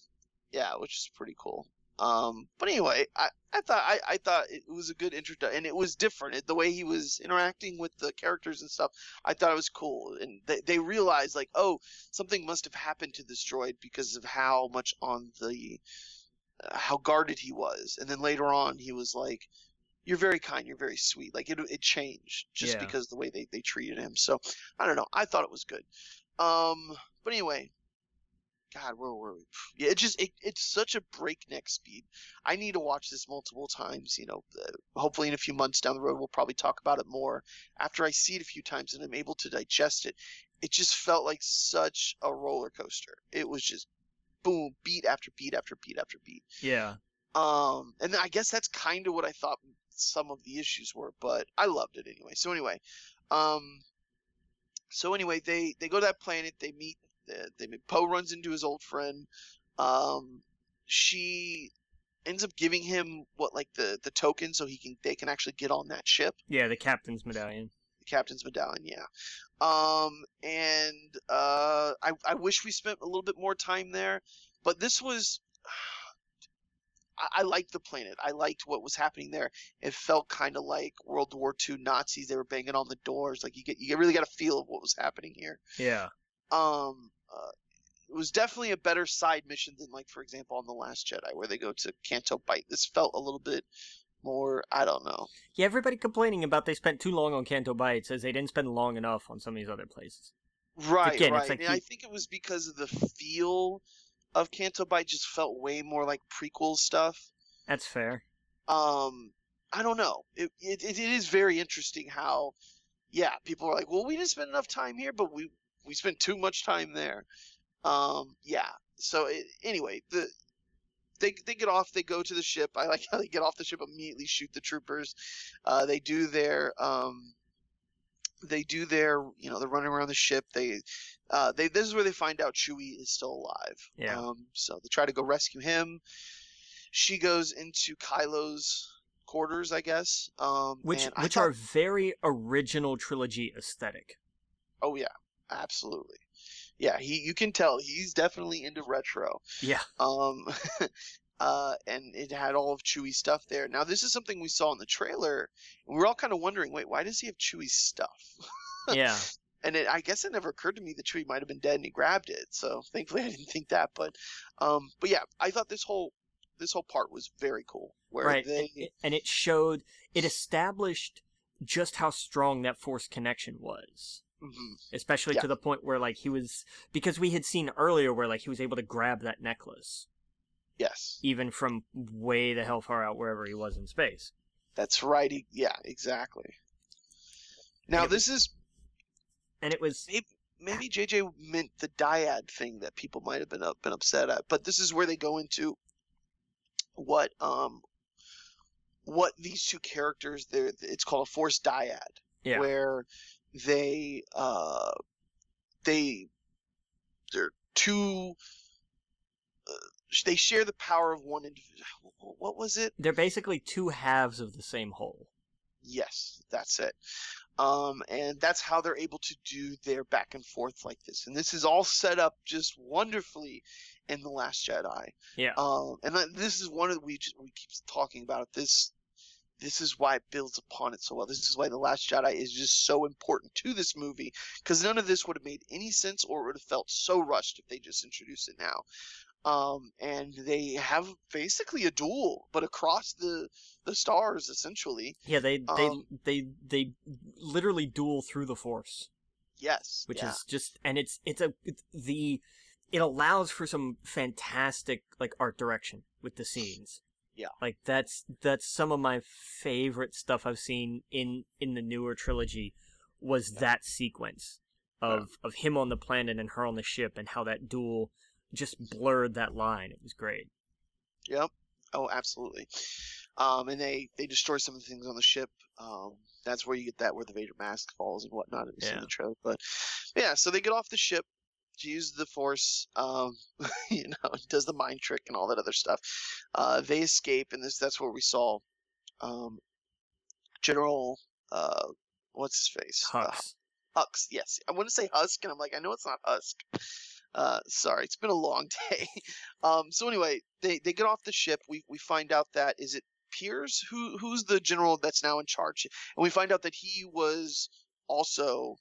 Yeah, which is pretty cool. Um, but anyway, I, I thought I, I thought it was a good introduction, and it was different. It, the way he was interacting with the characters and stuff, I thought it was cool. And they they realized like, oh, something must have happened to this droid because of how much on the uh, how guarded he was. And then later on, he was like, "You're very kind. You're very sweet." Like it it changed just Yeah. because the way they they treated him. So I don't know. I thought it was good. Um, but anyway, God, where were we? Yeah, it just it, it's such a breakneck speed. I need to watch this multiple times. You know, uh, hopefully in a few months down the road we'll probably talk about it more. After I see it a few times and I'm able to digest it, it just felt like such a roller coaster. It was just boom, beat after beat after beat after beat. Yeah. Um, and I guess that's kind of what I thought some of the issues were, but I loved it anyway. So anyway, um, so anyway, they they go to that planet. They meet. They meet, Poe runs into his old friend. Um, she ends up giving him what like the the token so he can they can actually get on that ship Yeah, the captain's medallion. the captain's medallion yeah um and uh i i wish we spent a little bit more time there but this was I, I liked the planet. I liked what was happening there. It felt kind of like World War II Nazis. They were banging on the doors. Like you get, you really got a feel of what was happening here. Yeah. Um, uh, it was definitely a better side mission than, like, for example, on the Last Jedi, where they go to Canto Bight. This felt a little bit more. I don't know. Yeah, everybody complaining about they spent too long on Canto Bight says they didn't spend long enough on some of these other places. Right, Again, right. like and I think it was because of the feel of Canto Bight just felt way more like prequel stuff. That's fair. um i don't know it, it, it is very interesting how yeah people are like well we didn't spend enough time here but we we spent too much time there. Um yeah. So it, anyway the they, they get off they go to the ship. I like how they get off the ship immediately shoot the troopers. Uh they do their um they do their you know they're running around the ship. They uh they this is where they find out chewie is still alive. Yeah. um so they try to go rescue him. She goes into Kylo's quarters, I guess. Um, Which which thought- are very original trilogy aesthetic. oh yeah, absolutely, yeah. He you can tell he's definitely into retro. Yeah. Um, uh, and it had all of Chewie's stuff there. Now this is something we saw in the trailer, and we we're all kind of wondering, wait, why does he have Chewie's stuff? Yeah. and it, I guess it never occurred to me that Chewie might have been dead and he grabbed it. So thankfully I didn't think that. But, um, but yeah, I thought this whole this whole part was very cool. Where right. they And, and it showed it established just how strong that force connection was. Mhm. Especially Yeah. to the point where like he was because we had seen earlier where like he was able to grab that necklace yes, even from way the hell far out wherever he was in space. that's right. He, yeah, exactly. Now this is And it was maybe JJ meant the dyad thing that people might have been up been upset at, but this is where they go into what um what these two characters they're it's called a force dyad yeah. where they uh they they're two uh, they share the power of one individual what was it They're basically two halves of the same whole. Yes, that's it. Um, and that's how they're able to do their back and forth like this. And this is all set up just wonderfully in the Last Jedi. Yeah. Um, and this is one of the, we just, we keep talking about it. This this is why it builds upon it so well. This is why the Last Jedi is just so important to this movie because none of this would have made any sense or it would have felt so rushed if they just introduced it now. Um, and they have basically a duel, but across the the stars essentially. Yeah, they they Um, they they literally duel through the force, Yes, which yeah. is just and it's it's a it's the it allows for some fantastic like art direction with the scenes. Yeah. Like that's that's some of my favorite stuff I've seen in in the newer trilogy was that sequence of of him on the planet and her on the ship and how that duel just blurred that line. It was great. Yep. Oh, absolutely. Um, and they they destroy some of the things on the ship. Um, that's where you get that where the Vader mask falls and whatnot. It was in Yeah. the trailer, but yeah. So they get off the ship to use the Force. Um, you know, does the mind trick and all that other stuff. Uh, they escape, and this that's where we saw um, General. Uh, what's his face? Uh, Hux. Hux, yes. I want to say Husk, and I'm like, I know it's not Husk. Uh, sorry, it's been a long day. um, so anyway, they, they get off the ship. We we find out that is it Piers who who's the general that's now in charge, and we find out that he was also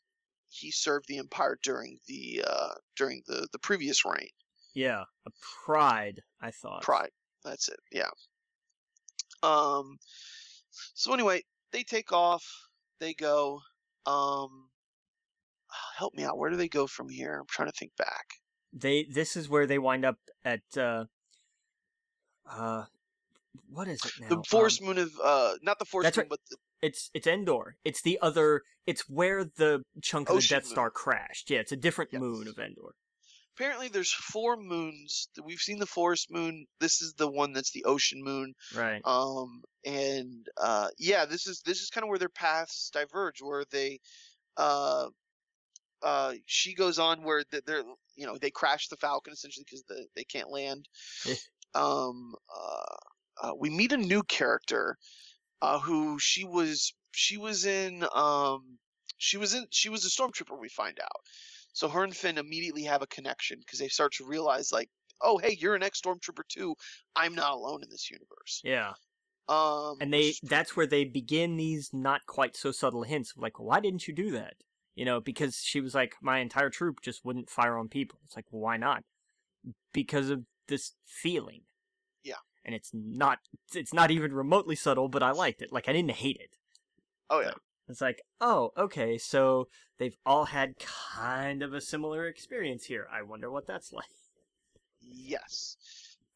he served the Empire during the uh, during the the previous reign. yeah, a Pryde. I thought. Pryde. That's it. Yeah. Um. So anyway, they take off. They go. Um. Help me out. Where do they go from here? I'm trying to think back. they this is where they wind up at uh uh what is it now The Force Um, Moon of uh, not the Force Moon, right. but the, it's it's endor it's the other it's where the chunk of Ocean the death star moon. crashed yeah it's a different Yes. moon of endor apparently there's four moons. We've seen the Forest Moon. This is the one that's the Ocean Moon. right Um, and uh, yeah, this is this is kind of where their paths diverge, where they, uh, uh, she goes on where they're you know they crash the Falcon essentially because the, they can't land. Eh. um, uh, uh, we meet a new character uh, who she was she was in um she was in she was a stormtrooper we find out so her and finn immediately have a connection because they start to realize like oh hey you're an ex stormtrooper too i'm not alone in this universe Yeah. um And they that's where they begin these not quite so subtle hints of like, why didn't you do that? You know, because she was like, my entire troop just wouldn't fire on people. It's like, well, why not? Because of this feeling. And it's not it's not even remotely subtle, but I liked it. Like I didn't hate it. oh yeah It's like, oh, okay, so they've all had kind of a similar experience here. I wonder what that's like. Yes,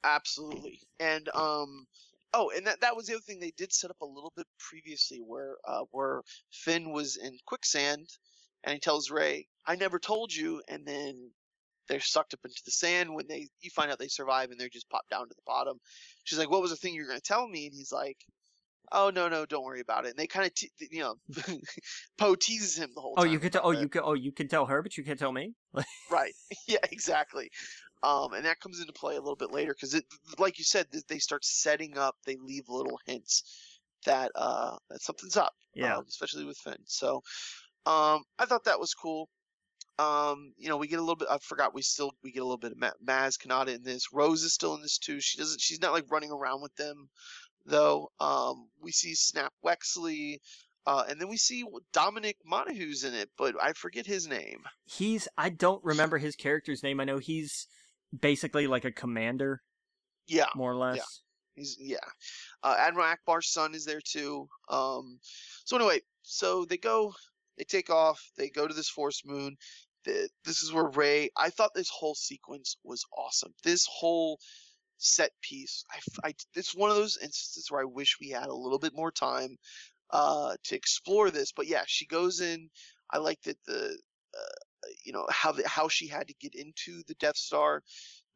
absolutely. And um, oh, and that that was the other thing they did set up a little bit previously, where uh, where Finn was in quicksand, and he tells Rey, "I never told you," and then they're sucked up into the sand when they you find out they survive and they're just popped down to the bottom. She's like, "What was the thing you were going to tell me?" And he's like. Oh no no don't worry about it. And they kind of te- you know Poe teases him the whole Oh, time. you could tell. Oh, it. you could. Oh, you can tell her, but you can't tell me. Right. Yeah, exactly. Um, and that comes into play a little bit later because it, like you said, they start setting up. They leave little hints that uh that something's up. Yeah. um, especially with Finn. So, um, I thought that was cool. Um, you know, we get a little bit. I forgot we still we get a little bit of Ma- Maz Kanata in this. Rose is still in this too. She doesn't. She's not like running around with them, though. Um, we see Snap Wexley. Uh, and then we see Dominic Monaghan's in it, but I forget his name. He's. I don't remember his character's name. I know he's basically like a commander, Yeah, more or less. He's yeah. Uh, Admiral Ackbar's son is there too. Um, so anyway, so they go, they take off, they go to this force moon. The, this is where Rey. I thought this whole sequence was awesome. This whole set piece. I. it's one of those instances where I wish we had a little bit more time uh, to explore this. But yeah, she goes in. I like that the uh, you know how the, how she had to get into the Death Star.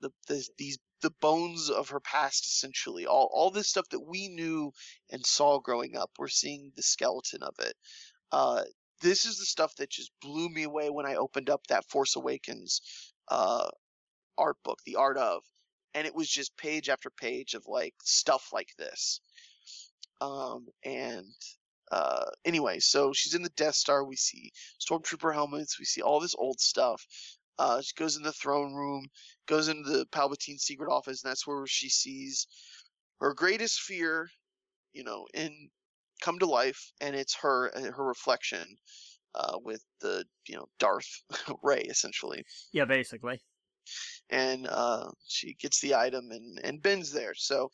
The, the these the bones of her past essentially all all this stuff that we knew and saw growing up we're seeing the skeleton of it uh this is the stuff that just blew me away when i opened up that force awakens uh art book the art of and it was just page after page of like stuff like this. Um and uh anyway so she's in the death star we see stormtrooper helmets we see all this old stuff uh she goes in the throne room goes into the Palpatine secret office, and that's where she sees her greatest fear, you know, in come to life, and it's her uh, her reflection uh, with the you know Darth Rey essentially, Yeah, basically. and uh, she gets the item, and and Ben's there, so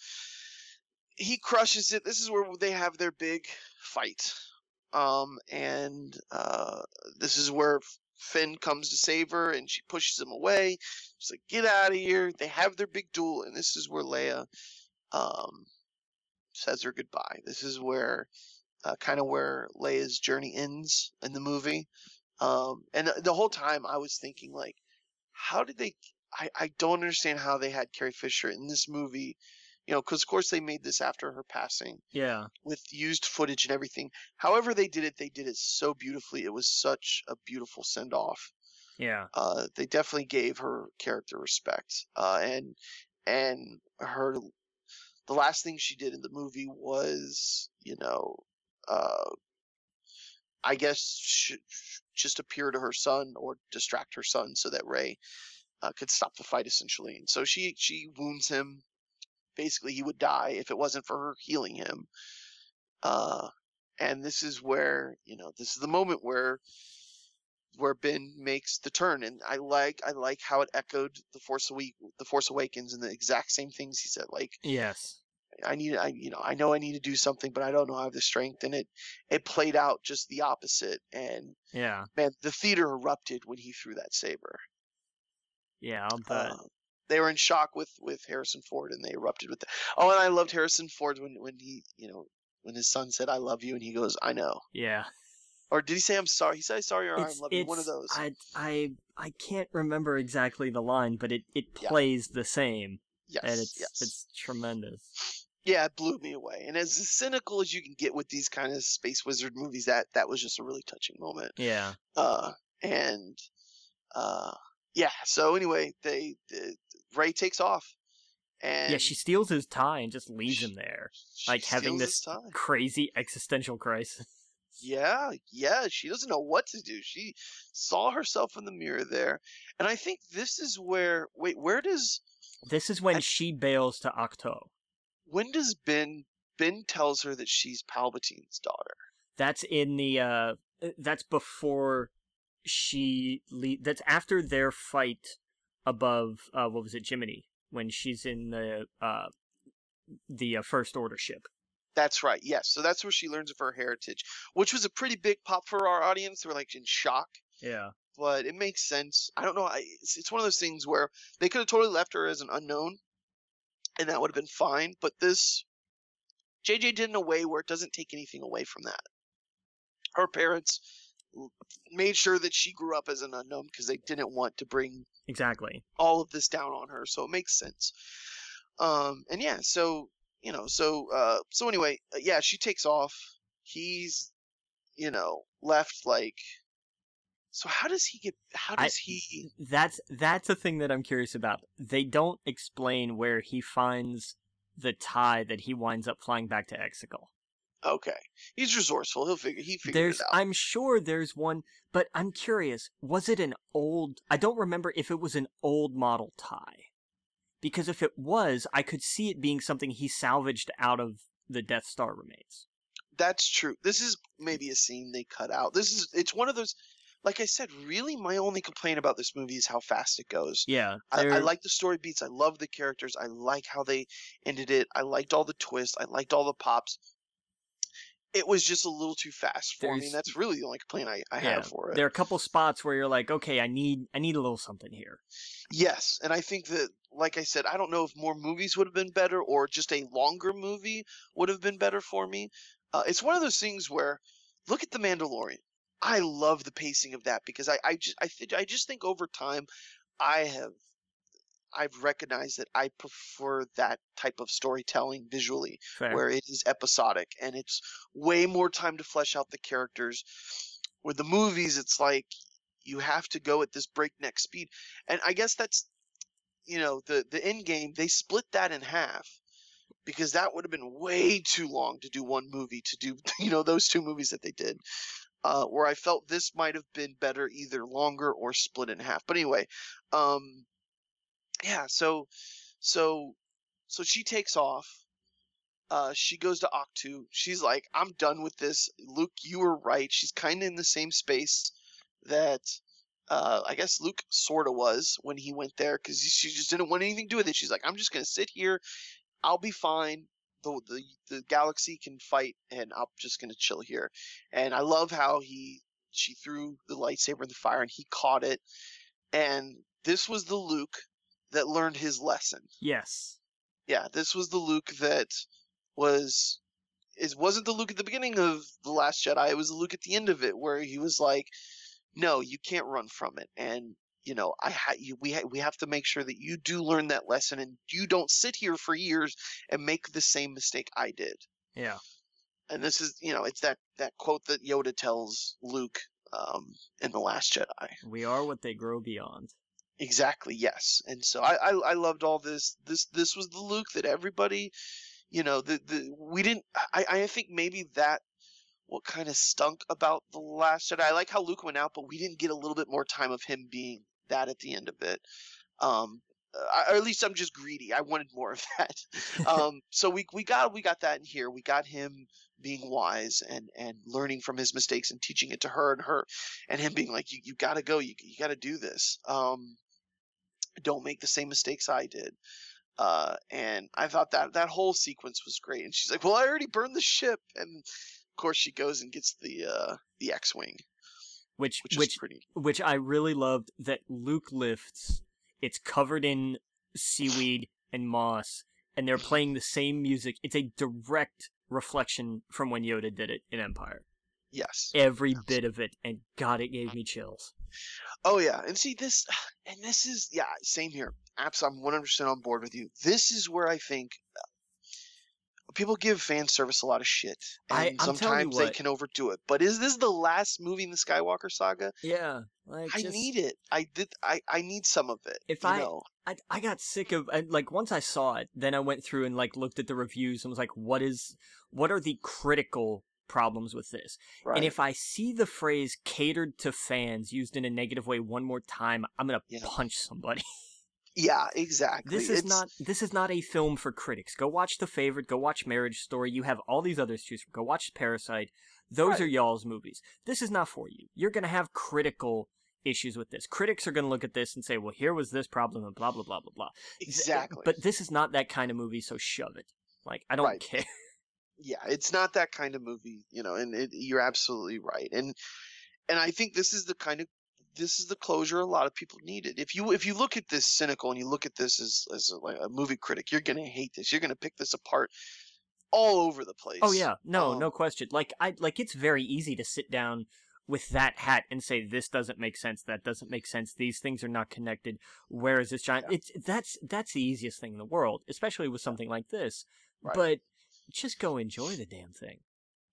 he crushes it. This is where they have their big fight, um, and uh, this is where Finn comes to save her, and she pushes him away. She's like, "Get out of here!" They have their big duel, and this is where Leia um, says her goodbye. This is where uh, kind of where Leia's journey ends in the movie. Um, and the- the whole time I was thinking, like, how did they? I, I don't understand how they had Carrie Fisher in this movie. You know, because of course they made this after her passing Yeah. with used footage and everything. However they did it, they did it so beautifully. It was such a beautiful send off. Yeah. Uh, they definitely gave her character respect. Uh, and and her the last thing she did in the movie was, you know, uh, I guess just appear to her son or distract her son so that Rey uh, could stop the fight essentially. And so she she wounds him. Basically, he would die if it wasn't for her healing him. Uh, and this is where you know this is the moment where where Ben makes the turn, and I like I like how it echoed the Force the Force Awakens and the exact same things he said. Like Yes. I need I you know I know I need to do something, but I don't know I have the strength, and it it played out just the opposite. And Yeah. man, the theater erupted when he threw that saber. Yeah. But Uh, they were in shock with with Harrison Ford, and they erupted with the. Oh, and I loved Harrison Ford when when he you know when his son said "I love you," and he goes "I know," yeah. Or did he say "I'm sorry"? He said "Sorry" or "I love you." One of those. I I I can't remember exactly the line, but it it Yeah. plays the same, yes, and it's yes. it's tremendous. yeah, it blew me away. And as cynical as you can get with these kind of space wizard movies, that that was just a really touching moment. Yeah. Uh, and uh, yeah. So anyway, they, the Rey takes off, And yeah, she steals his tie and just leaves him there, like having this crazy existential crisis. Yeah, yeah, she doesn't know what to do. She saw herself in the mirror there. And I think this is where wait, where does This is when I- she bails to Ahch-To. when does Ben Ben tells her that she's Palpatine's daughter? That's in the uh that's before she le- that's after their fight above uh what was it Jiminy when she's in the uh the uh, first order ship. That's right. Yes. So that's where she learns of her heritage, which was a pretty big pop for our audience. They were like in shock, Yeah. but it makes sense. I don't know. I, it's, it's one of those things where they could have totally left her as an unknown, and that would have been fine. But this, JJ did in a way where it doesn't take anything away from that. Her parents made sure that she grew up as an unknown because they didn't want to bring Exactly. all of this down on her, so it makes sense. Um, and yeah, so you know, so uh, so anyway, uh, yeah, she takes off. He's, you know, left like. So how does he get? How I- does he? That's that's a thing that I'm curious about. They don't explain where he finds the tie that he winds up flying back to Exegol. Okay, he's resourceful. He'll figure. He figured There's it out. I'm sure there's one, but I'm curious, was it an old I don't remember if it was an old model tie. Because if it was, I could see it being something he salvaged out of the Death Star remains. That's true. This is maybe a scene they cut out. This is. It's one of those. Like I said, really, my only complaint about this movie is how fast it goes. Yeah. I, I like the story beats. I love the characters. I like how they ended it. I liked all the twists. I liked all the pops. It was just a little too fast for me. There's- And that's really the only complaint I, I yeah, have for it. There are a couple spots where you're like, okay, I need I need a little something here. Yes, and I think that, like I said, I don't know if more movies would have been better or just a longer movie would have been better for me. Uh, it's one of those things where, look at the Mandalorian. I love the pacing of that because I, I just I, th- I just think over time, I have I've recognized that I prefer that type of storytelling visually Fair. where it is episodic and it's way more time to flesh out the characters. With the movies, it's like you have to go at this breakneck speed, and I guess that's you know the the end game. They split that in half because that would have been way too long to do one movie to do you know those two movies that they did. Uh, where I felt this might have been better either longer or split in half. But anyway, um, yeah. So so so she takes off uh, she goes to Ahch-To. She's like, I'm done with this. Luke, you were right. She's kind of in the same space that uh, I guess Luke sort of was when he went there because she just didn't want anything to do with it. She's like, I'm just going to sit here. I'll be fine. The, the, the galaxy can fight, and I'm just going to chill here. And I love how he she threw the lightsaber in the fire and he caught it. And this was the Luke that learned his lesson yes. yeah, this was the Luke that was it wasn't the Luke at the beginning of the Last Jedi. It was the Luke at the end of it, where he was like, "No, you can't run from it." And you know, I ha- you, we ha- we have to make sure that you do learn that lesson, and you don't sit here for years and make the same mistake I did. Yeah. And this is, you know, it's that that quote that Yoda tells Luke um, in the Last Jedi. We are what they grow beyond. Exactly. Yes. And so I, I I loved all this. This this was the Luke that everybody, you know, the the we didn't. I I think maybe that what kind of stunk about the Last Jedi. I like how Luke went out, but we didn't get a little bit more time of him being that at the end of it. Um, uh, or at least I'm just greedy. I wanted more of that. um, so we we got we got that in here. We got him being wise and and learning from his mistakes and teaching it to her and her, and him being like, you you got to go. You you got to do this. Um, don't make the same mistakes I did. Uh, and I thought that that whole sequence was great. And she's like, "Well, I already burned the ship," and course she goes and gets the uh, the X-wing, Which which, which is pretty. which I really loved that Luke lifts. It's covered in seaweed and moss, and they're playing the same music. It's a direct reflection from when Yoda did it in Empire. Yes. Every bit of it, and God, it gave me chills. Oh yeah, and see this, and this is yeah, same here. Apps, I'm 100% on board with you. This is where I think, people give fan service a lot of shit, and I- I'm sometimes they can overdo it. But is this the last movie in the Skywalker saga? Yeah, like I just- need it. I did. I I need some of it. If I- know? I I got sick of and like once I saw it, then I went through and like looked at the reviews and was like, what is what are the critical problems with this? right. And if I see the phrase catered to fans used in a negative way one more time, I'm gonna Yeah. punch somebody. yeah, exactly. This is It's- not this is not a film for critics. Go watch The Favorite, go watch Marriage Story. You have all these others to choose from. Go watch Parasite. Those Right. are y'all's movies. This is not for you. You're gonna have critical issues with this. Critics are gonna look at this and say, well, here was this problem and blah blah blah blah blah. Eh, exactly. But this is not that kind of movie, so shove it. Like I don't Right. care. yeah, it's not that kind of movie, you know. And it, you're absolutely right. And and I think this is the kind of this is the closure a lot of people needed. If you if you look at this cynical and you look at this as as a, like a movie critic, you're gonna hate this. You're gonna pick this apart all over the place. Oh yeah, no, Um, no question. Like I like it's very easy to sit down with that hat and say this doesn't make sense, that doesn't make sense, these things are not connected. Where is this giant? Yeah. It's that's that's the easiest thing in the world, especially with something like this. Right. But just go enjoy the damn thing.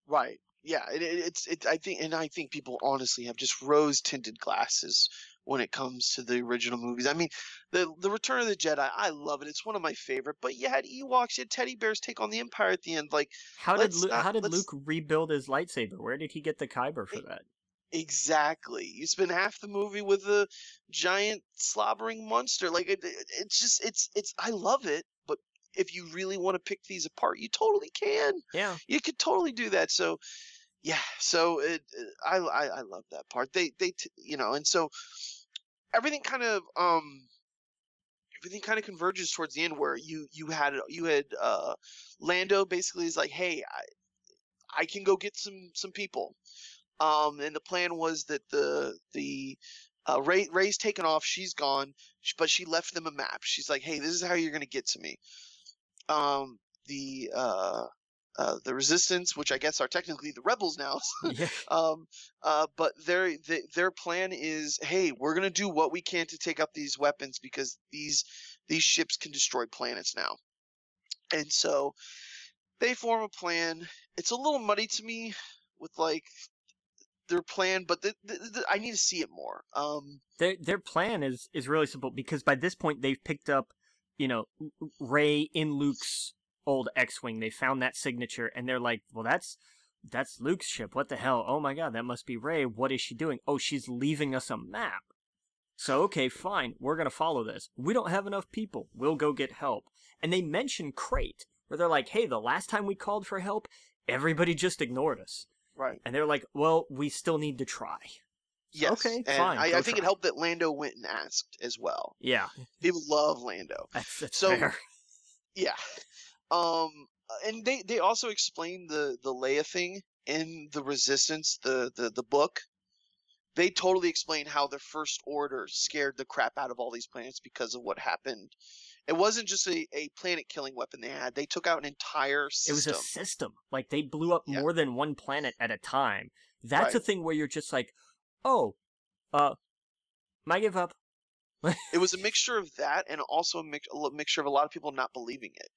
Right. Yeah. It, it, it's it. I think, and I think people honestly have just rose tinted glasses when it comes to the original movies. I mean, the the Return of the Jedi. I love it. It's one of my favorite. But you had Ewoks, you had teddy bears take on the Empire at the end. Like How did Lu- not- how did Luke rebuild his lightsaber? Where did he get the kyber for It- that? exactly. You spend half the movie with a giant slobbering monster. Like it, it, it's just it's it's. I love it. But if you really want to pick these apart, you totally can. Yeah, you could totally do that so yeah so it, it- I, I i love that part they they t- you know and so everything kind of um everything kind of converges towards the end where you you had you had uh lando basically is like hey i i can go get some some people um and the plan was that the the uh, Rey, Rey's taken off. She's gone, but she left them a map. She's like, "Hey, this is how you're gonna get to me." Um, the uh, uh, the resistance, which I guess are technically the rebels now. yeah. um, uh, but their th- their plan is, hey, we're gonna do what we can to take up these weapons because these these ships can destroy planets now. And so they form a plan. It's a little muddy to me with like their plan, but th- th- th- I need to see it more. Um, Their their plan is is really simple because by this point they've picked up, you know, Rey in Luke's old X-wing. They found that signature and they're like, "Well, that's that's Luke's ship. What the hell? Oh my god, that must be Rey. What is she doing? Oh, she's leaving us a map." So, okay, fine. We're going to follow this. We don't have enough people. We'll go get help. And they mention Crait, where they're like, "Hey, the last time we called for help, everybody just ignored us." right. And they're like, "Well, we still need to try." Yes. Okay, and fine, I, I think it helped that Lando went and asked as well. Yeah, People love Lando. that's, that's So- fair. Yeah. Um and they they also explain the the Leia thing in the Resistance, the the the book. They totally explain how the First Order scared the crap out of all these planets because of what happened. It wasn't just a, a planet killing weapon they had. They took out an entire It was a system. Like they blew up Yeah. more than one planet at a time. That's a thing where you're just like, oh, uh, I give up. it was a mixture of that and also a, mix, a mixture of a lot of people not believing it.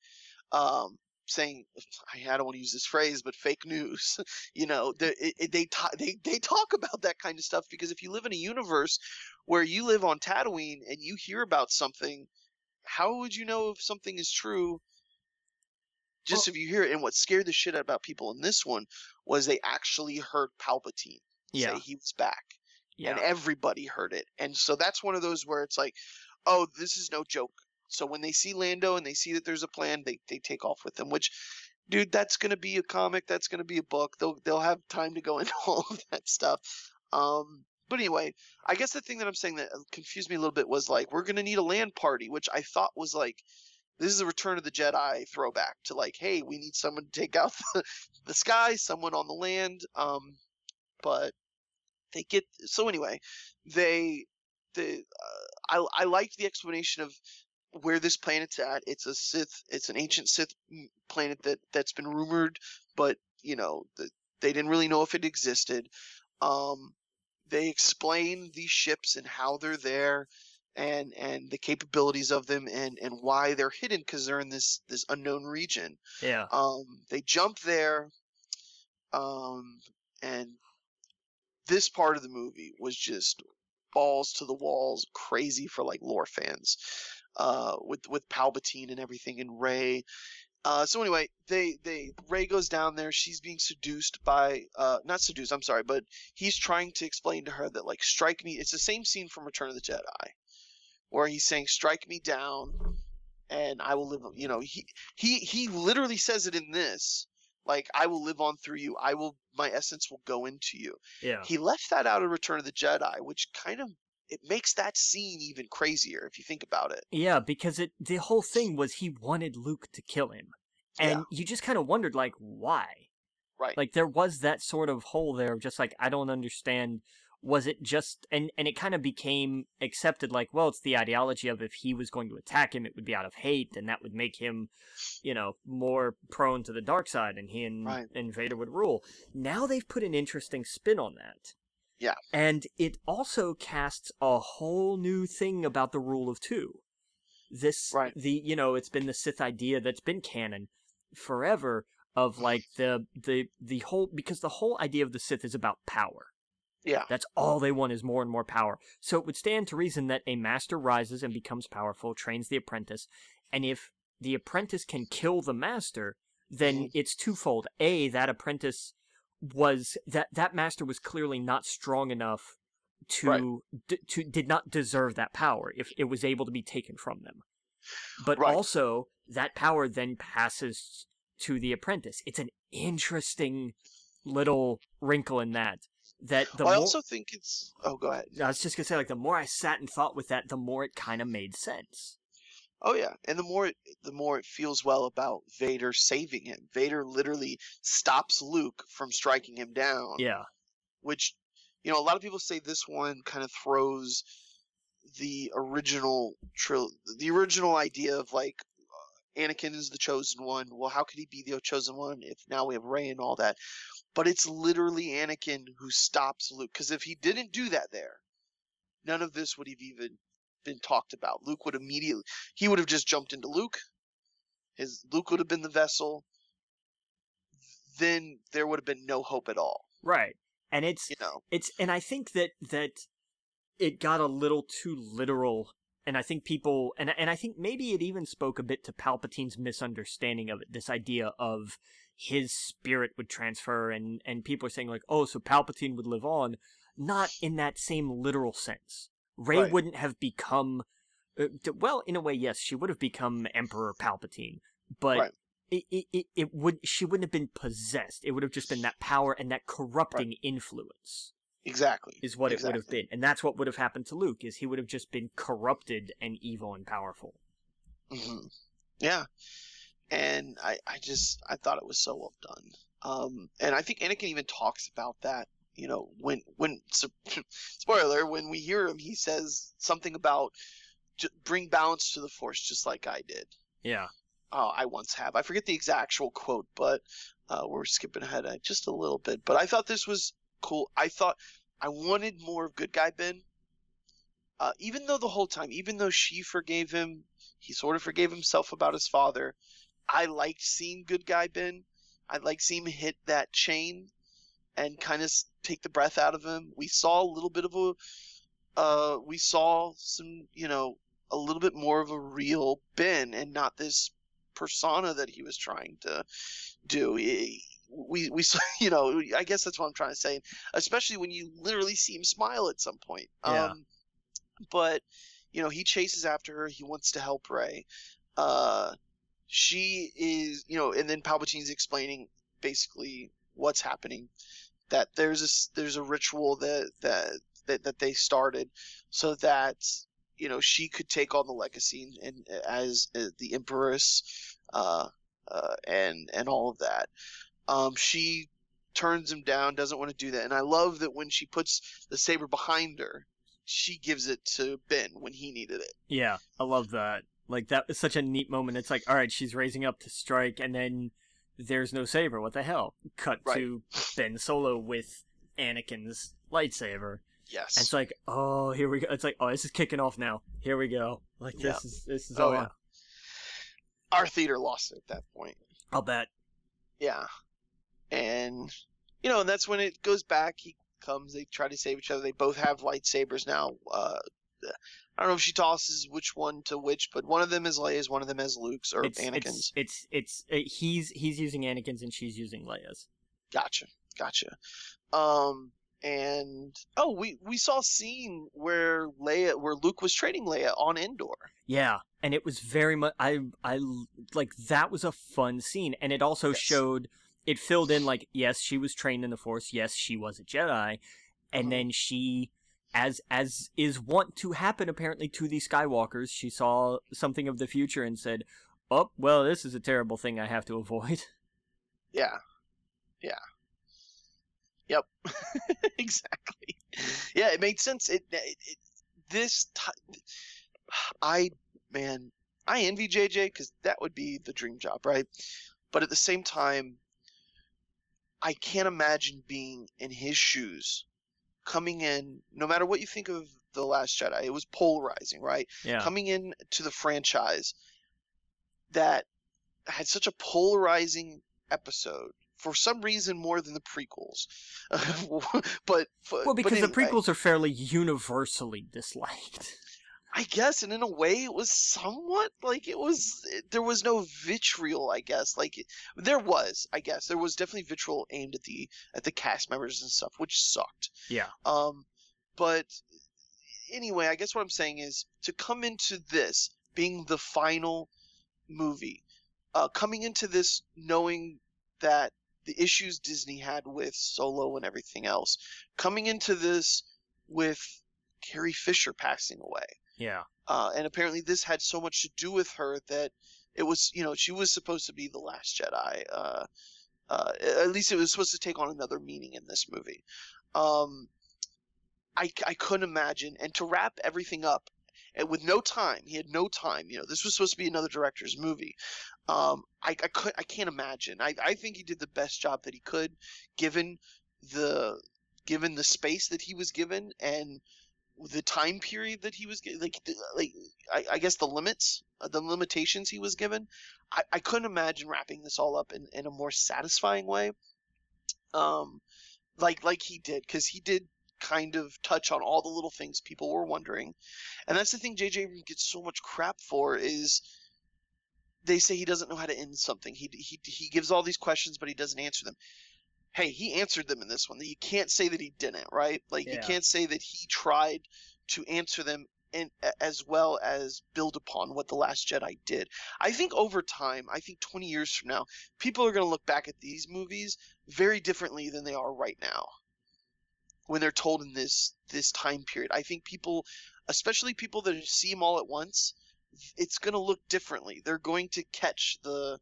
Um saying I don't want to use this phrase, but fake news. you know, they they ta- they they talk about that kind of stuff because if you live in a universe where you live on Tatooine and you hear about something, how would you know if something is true? Just if you hear it, and what scared the shit out about people in this one was they actually heard Palpatine Yeah, say he was back yeah. and everybody heard it. And so that's one of those where it's like, oh, this is no joke. So when they see Lando and they see that there's a plan, they, they take off with them, Which, dude, that's gonna be a comic. That's gonna be a book. They'll they'll have time to go into all of that stuff. Um, but anyway, I guess the thing that I'm saying that uh, confused me a little bit was like we're gonna need a land party, which I thought was like. This is a Return of the Jedi throwback to like, hey, we need someone to take out the, the sky, someone on the land. Um, but they get so anyway they the uh, I I liked the explanation of where this planet's at. It's a Sith. It's an ancient Sith planet that that's been rumored, but you know the, they didn't really know if it existed. Um, they explain these ships and how they're there, and and the capabilities of them and and why they're hidden because they're in this this unknown region. Yeah. Um, they jump there, um, and this part of the movie was just balls to the walls, crazy for like lore fans, uh, with with Palpatine and everything and Rey. Uh, so anyway, they they Rey goes down there. She's being seduced by uh, not seduced. I'm sorry, but he's trying to explain to her that like strike me. It's the same scene from Return of the Jedi, where he's saying strike me down, and I will live. You know, he he he literally says it in this. Like I will live on through you. I will. My essence will go into you. Yeah. He left that out of Return of the Jedi, which kind of it makes that scene even crazier if you think about it. Yeah, because it the whole thing was he wanted Luke to kill him. And you just kind of wondered like why? Right. Like there was that sort of hole there of just like I don't understand was it just and and it kind of became accepted like well it's the ideology of if he was going to attack him it would be out of hate and that would make him you know more prone to the dark side and he and, Right. and Vader would rule. Now they've put an interesting spin on that. Yeah. And it also casts a whole new thing about the rule of two. This Right. the you know, it's been the Sith idea that's been canon forever of like the the the whole because the whole idea of the Sith is about power. Yeah. That's all they want is more and more power. So it would stand to reason that a master rises and becomes powerful, trains the apprentice, and if the apprentice can kill the master, then Mhm. it's twofold. A, that apprentice was that that master was clearly not strong enough to d- to did not deserve that power if it was able to be taken from them. But Right. also that power then passes to the apprentice. It's an interesting little wrinkle in that. That the Well, I more also think it's. Oh, go ahead. I was just gonna say, like, the more I sat and thought with that, the more it kind of made sense. Oh yeah, and the more it, the more it feels well about Vader saving him. Vader literally stops Luke from striking him down. Yeah, Which, you know, a lot of people say this one kind of throws the original tril- the original idea of like uh, Anakin is the chosen one. Well, how could he be the chosen one if now we have Rey and all that? But it's literally Anakin who stops Luke. Because if he didn't do that there, none of this would have even been talked about. Luke would immediately he would have just jumped into Luke. His Luke would have been the vessel. Then there would have been no hope at all. right. And it's You know. it's and I think that that it got a little too literal, and I think people and and I think maybe it even spoke a bit to Palpatine's misunderstanding of it. This idea of his spirit would transfer, and and people are saying like, oh, so Palpatine would live on, not in that same literal sense. Rey Right. wouldn't have become. Uh, well, in a way, yes, she would have become Emperor Palpatine, but Right. it, it, it, would she wouldn't have been possessed. It would have just been that power and that corrupting influence Exactly. is what it would have been, and that's what would have happened to Luke. Is he would have just been corrupted and evil and powerful. hmm Yeah, and I, I just, I thought it was so well done. Um, and I think Anakin even talks about that. You know, when, when, spoiler, when we hear him, he says something about bring balance to the Force, just like I did. Yeah, Uh, I once have. I forget the exact actual quote, but uh, we're skipping ahead uh, just a little bit. But I thought this was cool. I thought I wanted more of Good Guy Ben. Uh, even though the whole time, even though she forgave him, he sort of forgave himself about his father. I liked seeing Good Guy Ben. I liked seeing him hit that chain and kind of take the breath out of him. We saw a little bit of a, uh, we saw some, you know, a little bit more of a real Ben and not this persona that he was trying to do. He- We we saw, you know, I guess that's what I'm trying to say. Especially when you literally see him smile at some point. Yeah. Um, but you know, he chases after her. He wants to help Rey. Uh, she is, you know, and then Palpatine's explaining basically what's happening. That there's a there's a ritual that that that, that they started so that you know she could take on the legacy and, and as uh, the empress uh, uh, and and all of that um, she turns him down doesn't want to do that and i love that when she puts the saber behind her she gives it to ben when he needed it yeah, I love that. Like that was such a neat moment. It's like, all right, she's raising up to strike, and then there's no saber. What the hell? Cut Right. to Ben Solo with Anakin's lightsaber. Yes. And it's like, oh, here we go. It's like, oh, this is kicking off now. Here we go. Like Yeah. this is this is Oh, on. yeah. Our theater lost it at that point. I'll bet. Yeah. And you know, and that's when it goes back. He comes. They try to save each other. They both have lightsabers now. Uh, I don't know if she tosses which one to which, but one of them is Leia's, one of them is Luke's or It's, Anakin's. it's it's it's uh, he's he's using Anakin's and she's using Leia's. Gotcha, gotcha. Um, and oh, we we saw a scene where Leia, where Luke was training Leia on Endor. Yeah, and it was very much I I like that was a fun scene, and it also Yes. showed it filled in like yes she was trained in the Force, yes she was a Jedi, and Mhm. then she. As as is wont to happen apparently to the Skywalkers, she saw something of the future and said, "Oh, well, this is a terrible thing I have to avoid." Yeah, yeah, yep, exactly. Yeah, it made sense. It, it, it this ti- I man, I envy JJ because that would be the dream job, right? But at the same time, I can't imagine being in his shoes, coming in. No matter what you think of the Last Jedi, it was polarizing, right? Yeah, coming in to the franchise that had such a polarizing episode for some reason more than the prequels but well, but because the prequels are fairly universally disliked. I guess and in a way it was somewhat like it was there was no vitriol i guess like there was i guess there was definitely vitriol aimed at the at the cast members and stuff which sucked Yeah, Um, but anyway, I guess what I'm saying is to come into this being the final movie, uh, coming into this knowing that the issues Disney had with Solo and everything else, coming into this with Carrie Fisher passing away. Yeah, Uh, and apparently this had so much to do with her that it was, you know, she was supposed to be the last Jedi. Uh, uh, at least it was supposed to take on another meaning in this movie. Um, I, I couldn't imagine. And to wrap everything up, and with no time, he had no time. You know, this was supposed to be another director's movie. Um, I, I could, I can't imagine. I, I think he did the best job that he could, given the, given the space that he was given and the time period that he was like, like I, I guess the limits, uh, the limitations he was given. I, I couldn't imagine wrapping this all up in, in a more satisfying way. Um, like like he did, because he did kind of touch on all the little things people were wondering, and that's the thing J.J. Gets so much crap for is they say he doesn't know how to end something. He he he gives all these questions, but he doesn't answer them. Hey, he answered them in this one. You can't say that he didn't, right? Like you can't say that he tried to answer them and as well as build upon what the last jedi did i think over time i think 20 years from now people are going to look back at these movies very differently than they are right now when they're told in this this time period i think people especially people that see them all at once it's going to look differently they're going to catch the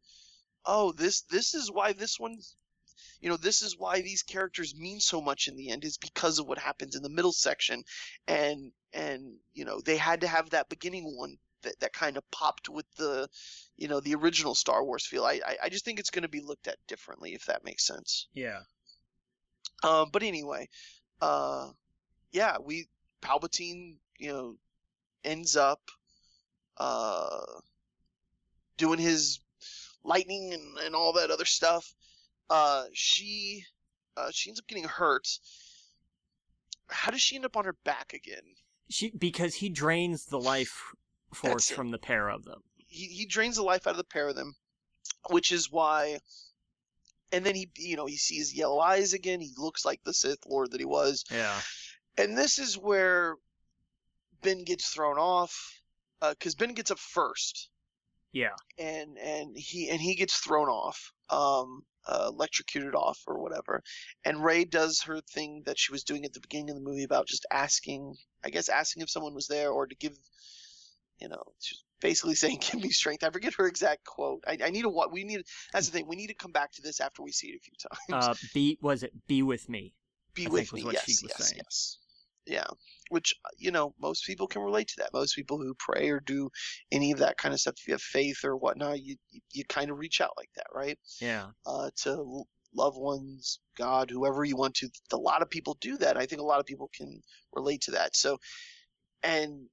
oh this this is why this one's you know this is why these characters mean so much in the end is because of what happens in the middle section. And and you know they had to have that beginning one that, that kind of popped with the you know the original star wars feel. I i, I just think it's going to be looked at differently if that makes sense. Yeah. um but anyway uh yeah we palpatine you know ends up uh doing his lightning and, and all that other stuff uh she uh she ends up getting hurt how does she end up on her back again She because he drains the life force from the pair of them. he, he drains the life out of the pair of them, which is why. And then he, you know, he sees yellow eyes again. He looks like the Sith Lord that he was. Yeah. And this is where Ben gets thrown off, because Ben gets up first, Yeah. and and he and he gets thrown off, um, uh, electrocuted off or whatever. And Rey does her thing that she was doing at the beginning of the movie about just asking, I guess, asking if someone was there or to give, you know, she's basically saying, "Give me strength." I forget her exact quote. I, I need to what we need. That's the thing. We need to come back to this after we see it a few times. Uh, be was it be with me? Be I with me. what Yes, she was yes, saying. yes. Yeah. Which uh, you know, most people can relate to that. Most people who pray or do any of that kind of stuff, if you have faith or whatnot, you you, you kind of reach out like that, right? Yeah. uh, to loved ones, God, whoever you want to. A lot of people do that. I think a lot of people can relate to that. So, and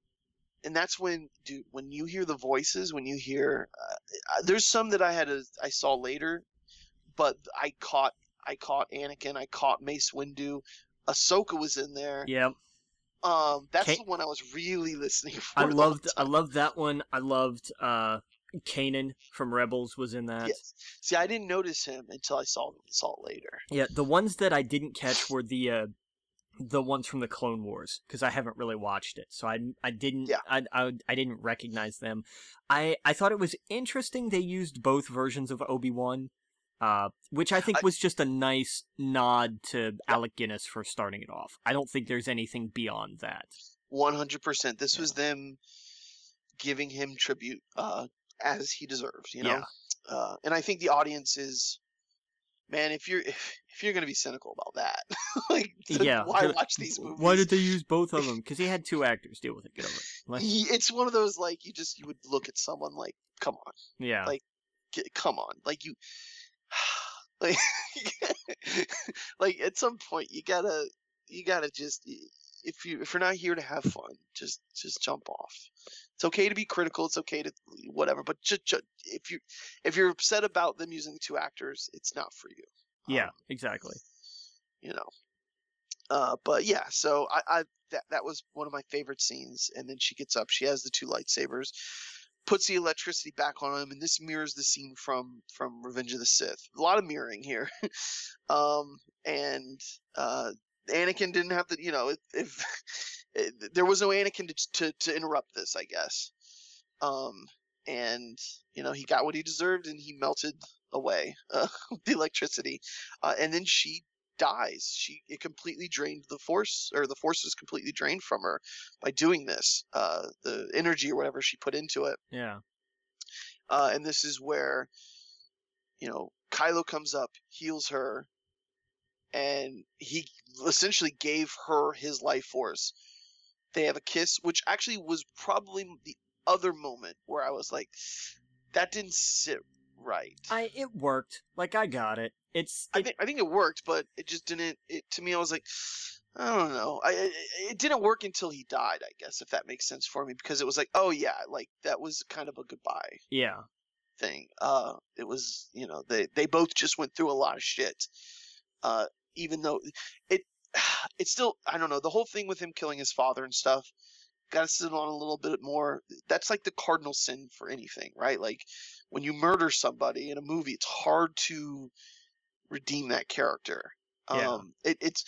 and that's when, dude, when you hear the voices, when you hear, uh, there's some that I had a, I saw later, but I caught I caught Anakin, I caught Mace Windu, Ahsoka was in there. Yep. Um, that's Ka- the one I was really listening for. I loved I loved that one. I loved uh Kanan from Rebels was in that. Yes. See, I didn't notice him until I saw saw it later. Yeah, the ones that I didn't catch were the uh the ones from the Clone Wars because I haven't really watched it, so I I didn't Yeah. I, I I didn't recognize them. I I thought it was interesting they used both versions of Obi Wan, uh, which I think was just a nice nod to Alec Guinness for starting it off. I don't think there's anything beyond that. One hundred percent. This Yeah. was them giving him tribute uh, as he deserves. You know, Yeah. uh, and I think the audience is, man, if you're if, if you're gonna be cynical about that, like, yeah, why watch these movies? Why did they use both of them? Because he had two actors deal with it. Get over it. Like, It's one of those like you just you would look at someone like, come on, yeah, like, get, come on, like you, like, like at some point you gotta you gotta just if you if you're not here to have fun, just just jump off. It's okay to be critical. It's okay to whatever, but just, just if you if you're upset about them using two actors, it's not for you. yeah, Um, exactly. you know. Uh, but yeah, so I, I that that was one of my favorite scenes. And then she gets up, she has the two lightsabers, puts the electricity back on him, and this mirrors the scene from from Revenge of the Sith. A lot of mirroring here. um, and uh, Anakin didn't have to, you know, if, if there was no Anakin to, to to interrupt this, I guess. Um, and you know he got what he deserved, and he melted away uh, the electricity, uh, and then she dies. She it completely drained the force, or the force was completely drained from her by doing this. Uh, the energy or whatever she put into it, Yeah, uh, and this is where, you know, Kylo comes up, heals her, and he essentially gave her his life force. They have a kiss, which actually was probably the other moment where I was like, that didn't sit right. I it worked. Like I got it. It's I think I think it worked, but it just didn't. It to me, I was like, I don't know. I it, it didn't work until he died. I guess if that makes sense for me, because it was like, oh yeah, like that was kind of a goodbye yeah. thing. Uh, it was you know they they both just went through a lot of shit. Uh, even though it it's still I don't know the whole thing with him killing his father and stuff. Got to sit on a little bit more. That's like the cardinal sin for anything, right? Like when you murder somebody in a movie, it's hard to redeem that character. Yeah. Um, it, it's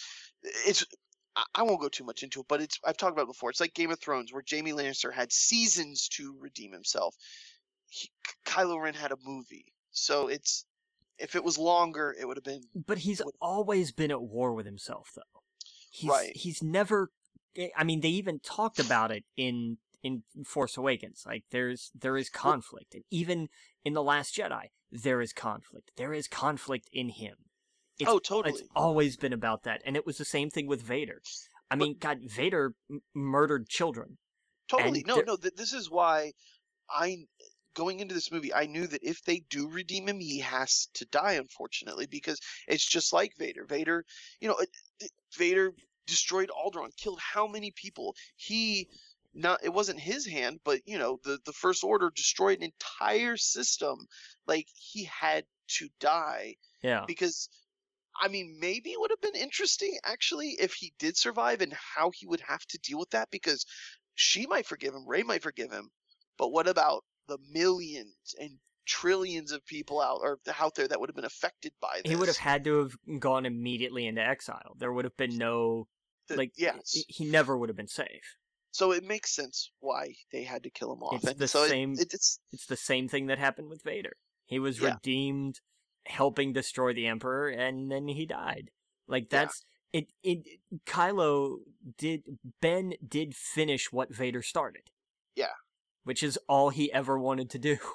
it's I- won't go too much into it, but it's I've talked about it before. It's like Game of Thrones, where Jaime Lannister had seasons to redeem himself. He, Kylo Ren had a movie, so it's if it was longer, it would have been But he's always been at war with himself, though. He's, Right. He's never. eh, I mean, they even talked about it in in Force Awakens. Like, there's there is conflict, and even in the Last Jedi, there is conflict. There is conflict in him. It's, oh It's always been about that, and it was the same thing with Vader. I mean, God, Vader m- murdered children. Totally. No, no. Th- this is why I, going into this movie, I knew that if they do redeem him, he has to die. Unfortunately, because it's just like Vader. Vader, you know, Vader destroyed Alderaan, killed how many people? He, not it wasn't his hand, but you know, the the First Order destroyed an entire system. Like he had to die Yeah. because I mean, maybe it would have been interesting actually if he did survive and how he would have to deal with that because she might forgive him, Rey might forgive him, but what about the millions and trillions of people out or out there that would have been affected by this? He would have had to have gone immediately into exile. There would have been no The- like yes. he- he never would have been safe. So it makes sense why they had to kill him off. It's and the so same- it, it's It's the same thing that happened with Vader. He was Yeah. redeemed helping destroy the emperor and then he died. Like Yeah. that's it it Kylo did Ben did finish what Vader started. Yeah. Which is all he ever wanted to do.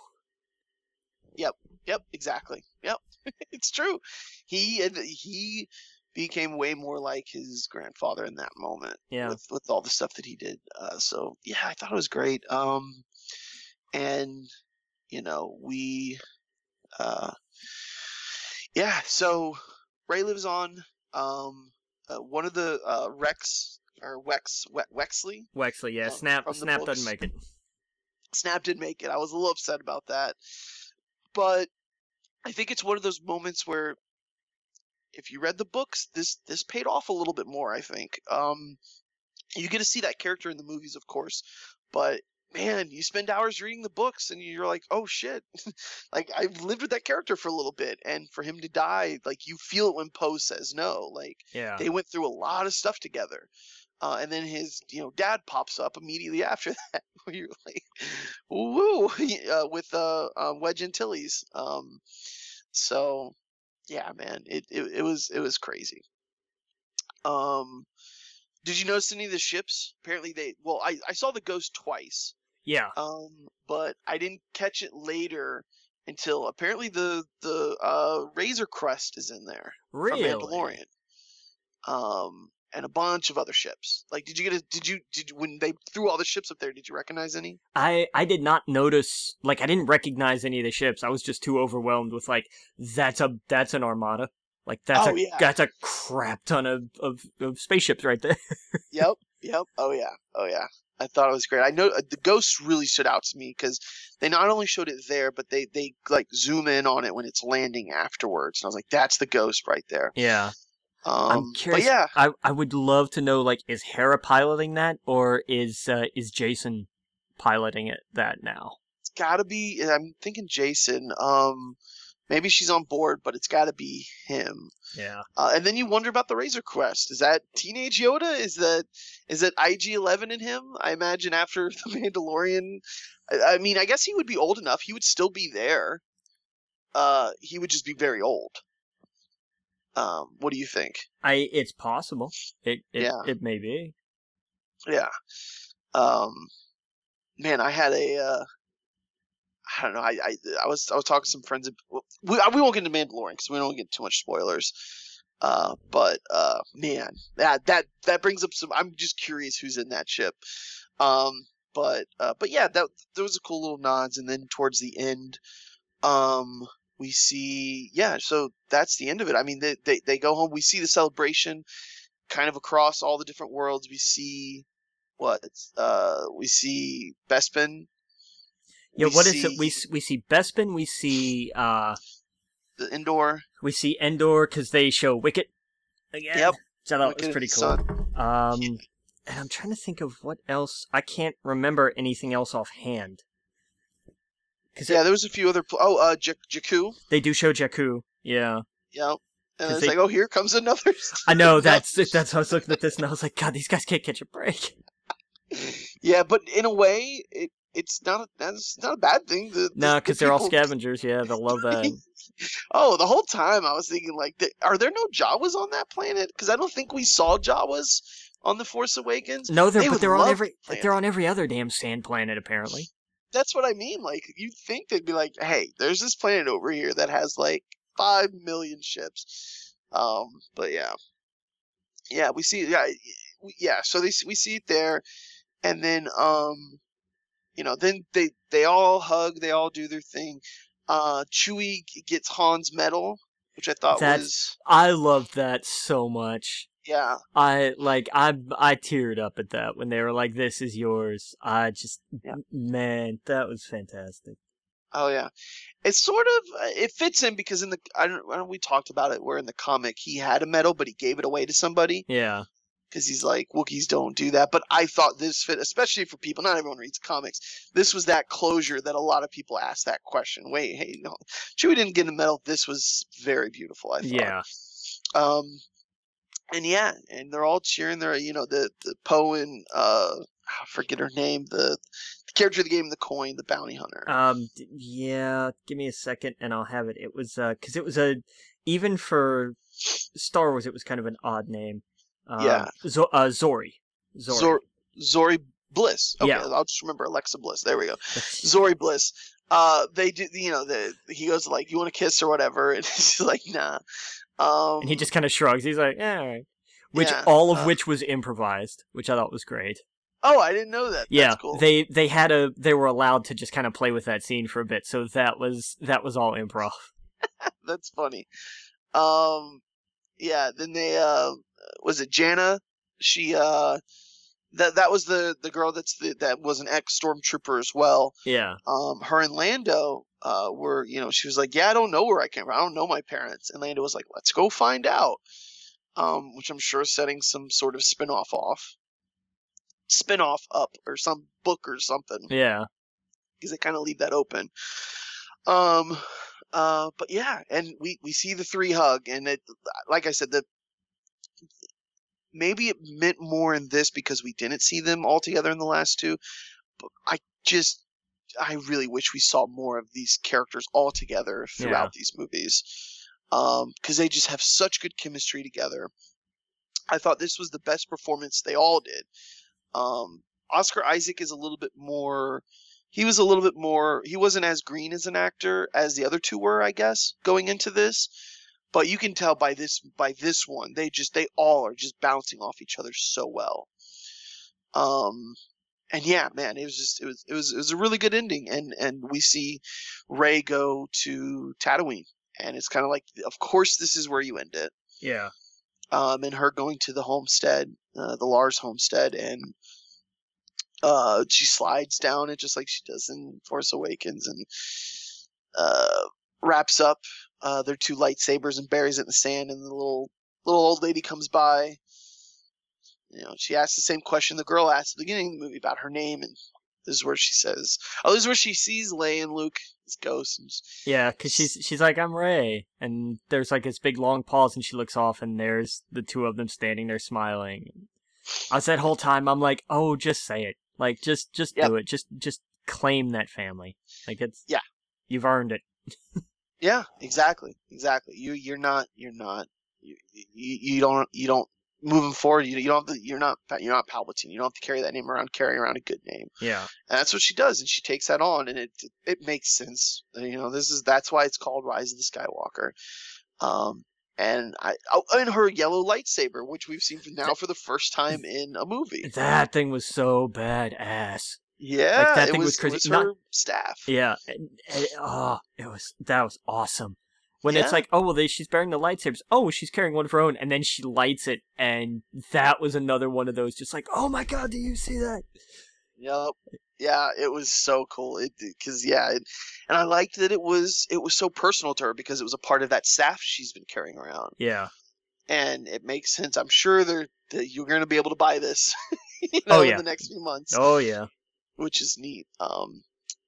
Yep, Yep. exactly. Yep, it's true. He and he became way more like his grandfather in that moment Yeah. with with all the stuff that he did. Uh, so yeah, I thought it was great. Um, and you know we, uh, yeah, so Rey lives on. Um, uh, one of the uh, Rex or Wex We- Wexley Wexley, yeah. Um, Snap Snap books. doesn't make it. Snap did make it. I was a little upset about that, but I think it's one of those moments where if you read the books, this this paid off a little bit more. I think. Um, you get to see that character in the movies, of course, but man, you spend hours reading the books and you're like, oh shit, like I've lived with that character for a little bit, and for him to die, like you feel it when Poe says no, like Yeah. they went through a lot of stuff together. Uh, and then his, you know, dad pops up immediately after that, where you're like, woo, uh, with uh, uh, Wedge Antilles. Um, so, yeah, man, it, it it was it was crazy. Um, did you notice any of the ships? Apparently, they well, I I saw the Ghost twice, Yeah. um, but I didn't catch it later until apparently the the uh, Razor Crest is in there Really? from Mandalorian. Um, and a bunch of other ships. Like, did you get a? Did you did when they threw all the ships up there? Did you recognize any? I I did not notice like I didn't recognize any of the ships. I was just too overwhelmed with like that's a that's an armada. Like that's Oh, a yeah. that's a crap ton of, of, of spaceships right there. Yep, yep. Oh yeah, oh yeah. I thought it was great. I know uh, the ghosts really stood out to me because they not only showed it there, but they they like zoom in on it when it's landing afterwards. And I was like, that's the ghost right there. yeah. Um, I'm but curious. yeah, I I would love to know like is Hera piloting that or is uh, is Jacen piloting it that now? it's got to be. I'm thinking Jacen. Um, maybe she's on board, but it's got to be him. Yeah. Uh, and then you wonder about the Razor Crest. Is that teenage Yoda? Is that is that IG Eleven in him? I imagine after the Mandalorian. I, I mean, I guess he would be old enough. He would still be there. Uh, he would just be very old. Um, what do you think? I it's possible. It it, Yeah. it may be. Yeah. Um, man, I had a. Uh, I don't know. I, I I was I was talking to some friends. We we won't get into Mandalorian because we don't get too much spoilers. Uh, but uh, man, that that that brings up some. I'm just curious who's in that ship. Um, but uh, but yeah, that there was a cool little nods, and then towards the end, um, we see yeah. So that's the end of it. I mean, they they they go home. We see the celebration, kind of across all the different worlds. We see what uh we see Bespin. Yeah, we what is it? see We we see Bespin, we see uh the indoor. we see Endor cuz they show Wicket again. Yep. So that Wicket was pretty cool. Um and I'm trying to think of what else. I can't remember anything else offhand. Yeah, there was a few other. Pl- oh, uh, J- Jakku. they do show Jakku. Yeah. Yep. And it's they- like, oh, here comes another. I know that's that's how I was looking at this and I was like god, these guys can't catch a break. yeah, but in a way, it it's not a, that's not a bad thing. The, the- No, the cuz they're all scavengers. Yeah, they'll love that. Oh, the whole time I was thinking, like, th- are there no Jawas on that planet? Because I don't think we saw Jawas on the Force Awakens. No, they're They but they're on every the like they're on every other damn sand planet apparently. That's what I mean. Like, you'd think they'd be like, hey, there's this planet over here that has like five million ships. Um, but yeah, yeah, we see, yeah, we- yeah. So they we see it there, and then um, you know, then they they all hug, they all do their thing. Uh, Chewie gets Han's medal, which I thought That's- was I loved that so much. Yeah, I like I I teared up at that when they were like, "This is yours." I just Yeah. man, that was fantastic. Oh yeah, it's sort of uh, it fits in because in the I don't, I don't we talked about it where in the comic he had a medal but he gave it away to somebody Yeah, because he's like Wookiees don't do that. But I thought this fit, especially for people. Not everyone reads comics. This was that closure that a lot of people asked that question. Wait, hey, no, Chewie didn't get a medal. This was very beautiful. I thought. yeah, Um, and yeah, and they're all cheering. They're you know the the Poe and uh I forget her name the, the character of the game, the coin, the bounty hunter. um, yeah. Give me a second, and I'll have it. It was uh, because it was a even for Star Wars, it was kind of an odd name. Um, Yeah. Zo- uh, Zorii. Zorii. Zor- Zorii Bliss. Okay, Yeah. I'll just remember Alexa Bliss. There we go. Zorii Bliss. Uh, they do. You know, the he goes like, "You want to kiss or whatever," and she's like, "Nah." Um, and he just kind of shrugs. He's like, "Yeah, all right." Which Yeah, all of uh, which was improvised, which I thought was great. Oh, I didn't know that. Yeah, That's cool. they they had a they were allowed to just kind of play with that scene for a bit, so that was that was all improv. That's funny. Um, yeah. Then they uh, was it Jannah? She uh, that that was the the girl that's the, that was an ex stormtrooper as well. Yeah. Um, her and Lando uh were you know she was like yeah I don't know where I came from I don't know my parents and Lando was like let's go find out. Um, which I'm sure is setting some sort of spin-off off, spin-off up or some book or something Yeah. because they kind of leave that open. Um, uh, but yeah, and we we see the three hug, and it, like I said, the maybe it meant more in this because we didn't see them all together in the last two. But I just, I really wish we saw more of these characters all together throughout Yeah. these movies, um, because they just have such good chemistry together. I thought this was the best performance they all did. Um, Oscar Isaac is a little bit more. He was a little bit more. He wasn't as green as an actor as the other two were, I guess, going into this. But you can tell by this by this one, they just they all are just bouncing off each other so well. Um, and yeah, man, it was just it was it was it was a really good ending, and and we see Rey go to Tatooine, and it's kind of like, of course, this is where you end it Yeah. um, and her going to the homestead, uh, the Lars homestead, and uh, she slides down it just like she does in Force Awakens, and uh, wraps up uh, their two lightsabers and buries it in the sand, and the little little old lady comes by. You know, she asks the same question the girl asked at the beginning of the movie about her name, and this is where she says, "Oh, this is where she sees Leia and Luke as ghosts." And Yeah, because she's she's like I'm Ray, and there's like this big long pause, and she looks off, and there's the two of them standing there smiling. I was that whole time, I'm like, oh, just say it, like just just Yep. do it, just just claim that family, like it's Yeah. you've earned it. Yeah, exactly, exactly. You you're not you're not you you, you don't you don't moving forward. You, you don't have to, you're not you're not Palpatine. You don't have to carry that name around. Carry around a good name, Yeah, and that's what she does. And she takes that on, and it it makes sense. You know, this is that's why it's called Rise of the Skywalker. Um, and I oh, and her yellow lightsaber, which we've seen for now for the first time in a movie. that thing was so badass. Yeah, that it thing was was, crazy. Was Not- her staff. Yeah, and, and, oh, it was that was awesome. When it's like, oh well, they, she's bearing the lightsabers. Oh, she's carrying one of her own, and then she lights it, and that was another one of those. Just like, oh my god, do you see that? Yep. Yeah, it was so cool. It because yeah, it, and I liked that it was it was so personal to her because it was a part of that staff she's been carrying around, Yeah. and it makes sense. I'm sure they're, that you're going to be able to buy this, you oh, know, Oh, in yeah. the next few months, Oh yeah. Which is neat. Um,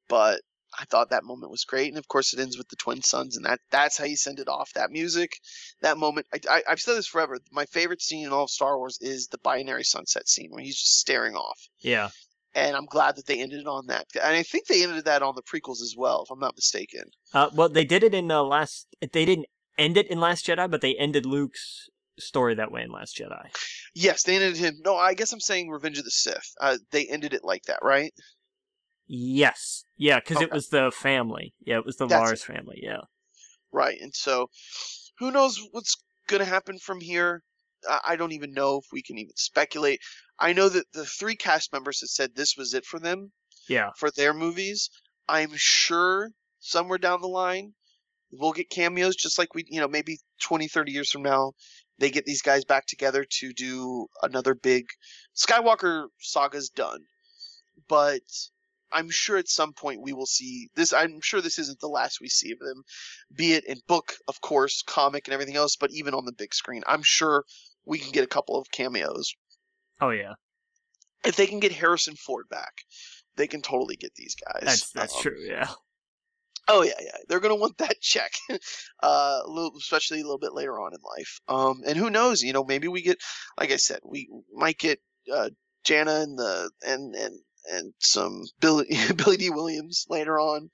but I thought that moment was great, and of course it ends with the twin suns, and that that's how you send it off. That music, that moment. I, I I've said this forever. My favorite scene in all of Star Wars is the binary sunset scene where he's just staring off Yeah. and I'm glad that they ended it on that. And I think they ended that on the prequels as well, if I'm not mistaken. Uh, well, they did it in uh, last. They didn't end it in Last Jedi, but they ended Luke's story that way in Last Jedi. Yes, they ended him. No, I guess I'm saying Revenge of the Sith. Uh, they ended it like that, right? Yes. Yeah, because it was the family. Yeah, it was the That's Lars family. Yeah. Right. And so, who knows what's going to happen from here? I, I don't even know if we can even speculate. I know that the three cast members had said this was it for them Yeah. for their movies. I'm sure somewhere down the line we'll get cameos just like we you know maybe 20 30 years from now they get these guys back together to do another big skywalker saga's done but i'm sure at some point we will see this i'm sure this isn't the last we see of them be it in book of course comic and everything else but even on the big screen i'm sure we can get a couple of cameos Oh yeah. if they can get harrison ford back they can totally get these guys That's that's Um, true. Yeah. Oh yeah, yeah. They're gonna want that check, uh, a little, especially a little bit later on in life. Um, and who knows? You know, maybe we get, like I said, we might get uh, Jannah and the and and and some Billy Billy Dee Williams later on.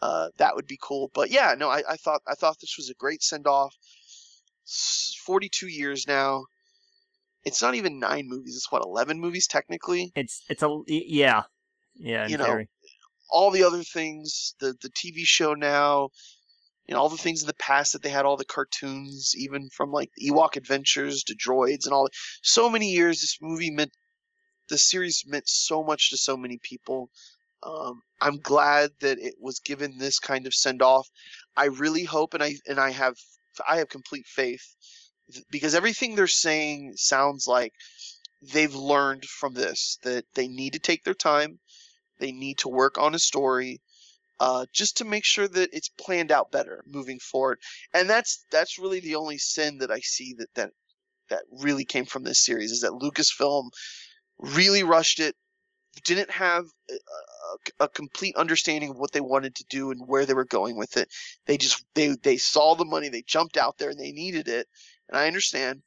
Uh, that would be cool. But yeah, no, I, I thought I thought this was a great send off. Forty-two years now. It's not even nine movies. It's what eleven movies technically. It's it's a yeah. Yeah. You know, theory. All the other things, the the TV show now, you know, all the things in the past that they had, all the cartoons, even from like Ewok Adventures to Droids and all. So many years, this movie meant, the series meant so much to so many people. Um, I'm glad that it was given this kind of send off. I really hope, and I and I have I have complete faith because everything they're saying sounds like they've learned from this that they need to take their time, they need to work on a story, uh, just to make sure that it's planned out better moving forward. And that's that's really the only sin that I see that that that really came from this series is that Lucasfilm really rushed it, didn't have a, a, complete understanding of what they wanted to do and where they were going with it. They just they they saw the money, they jumped out there and they needed it, and I understand,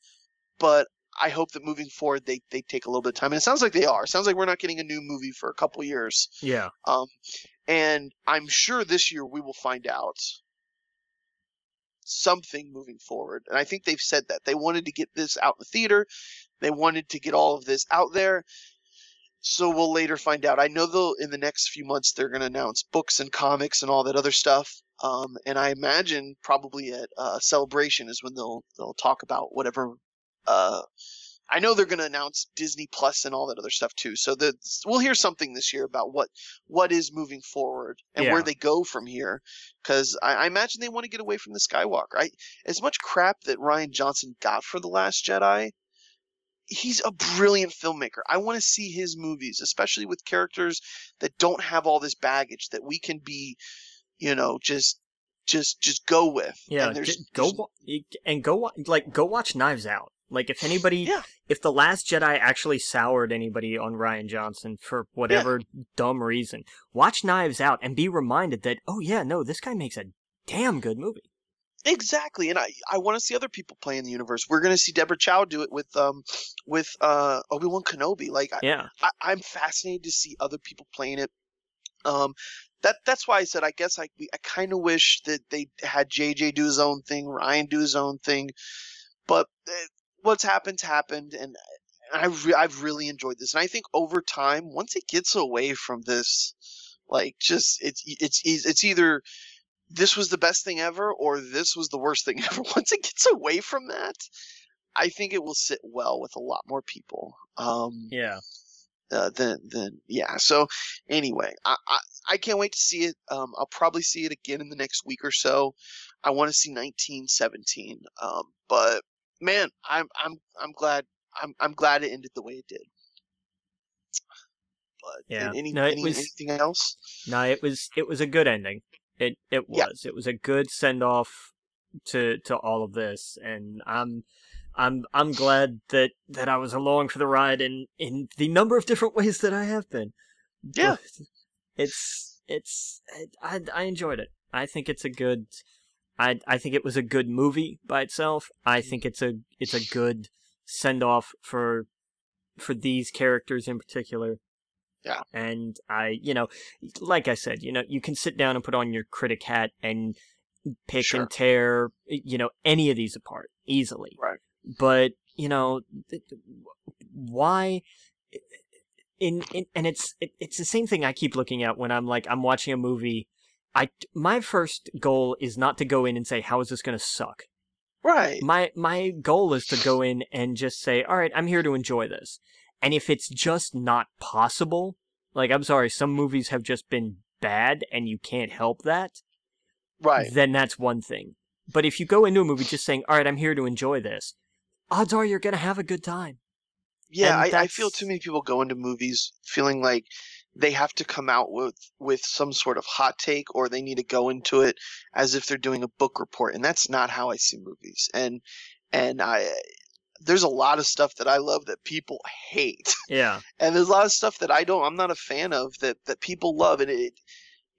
but I hope that moving forward they they take a little bit of time, and it sounds like they are. It sounds like we're not getting a new movie for a couple years. Yeah. Um, and I'm sure this year we will find out something moving forward. And I think they've said that they wanted to get this out in the theater. They wanted to get all of this out there. So we'll later find out. I know they'll in the next few months they're going to announce books and comics and all that other stuff. Um, and I imagine probably at uh, celebration is when they'll they'll talk about whatever uh, I know they're going to announce Disney Plus and all that other stuff too. So the, we'll hear something this year about what what is moving forward and Yeah. where they go from here. Because I, I imagine they want to get away from the Skywalker. I, as much crap that Rian Johnson got for the Last Jedi, he's a brilliant filmmaker. I want to see his movies, especially with characters that don't have all this baggage that we can be, you know, just just just go with. Yeah, And there's- go and go like go watch Knives Out. Like if anybody, Yeah. if the Last Jedi actually soured anybody on Rian Johnson for whatever dumb reason, watch Knives Out and be reminded that oh yeah, no, this guy makes a damn good movie. Exactly, and I, I want to see other people play in the universe. We're gonna see Deborah Chow do it with um with uh Obi Wan Kenobi. Like I, Yeah, I, I'm fascinated to see other people playing it. Um, that that's why I said I guess I we- I kind of wish that they had JJ do his own thing, Rian do his own thing, but uh, what's happened happened, and I re- I've really enjoyed this, and I think over time, once it gets away from this, like just it's it's it's it's either this was the best thing ever or this was the worst thing ever. Once it gets away from that, I think it will sit well with a lot more people. Um, yeah, uh, then then yeah. So anyway, I, I I can't wait to see it. Um, I'll probably see it again in the next week or so. I want to see 1917. Um, but man, I'm I'm I'm glad I'm I'm glad it ended the way it did. But Yeah. any, No, it any was- anything else? no, it was it was a good ending. It it Yeah. was it was a good send off to to all of this, and I'm. I'm I'm glad that, that I was along for the ride in, in the number of different ways that I have been. Yeah. But it's it's I I enjoyed it. I think it's a good I I think it was a good movie by itself. I think it's a it's a good send off for for these characters in particular. Yeah. And I, you know, like I said, you know, you can sit down and put on your critic hat and pick Sure. and tear, you know, any of these apart easily. Right. But, you know, why in, in and it's it, it's the same thing I keep looking at when I'm like I'm watching a movie. I my first goal is not to go in and say how is this going to suck. Right. My my goal is to go in and just say, all right, I'm here to enjoy this. And if it's just not possible, like I'm sorry, some movies have just been bad and you can't help that, Right. then that's one thing. But if you go into a movie just saying, all right, I'm here to enjoy this, odds are you're going to have a good time. Yeah, I, I feel too many people go into movies feeling like they have to come out with with some sort of hot take or they need to go into it as if they're doing a book report and that's not how I see movies. And and I there's a lot of stuff that I love that people hate. Yeah. And there's a lot of stuff that I don't I'm not a fan of that that people love and it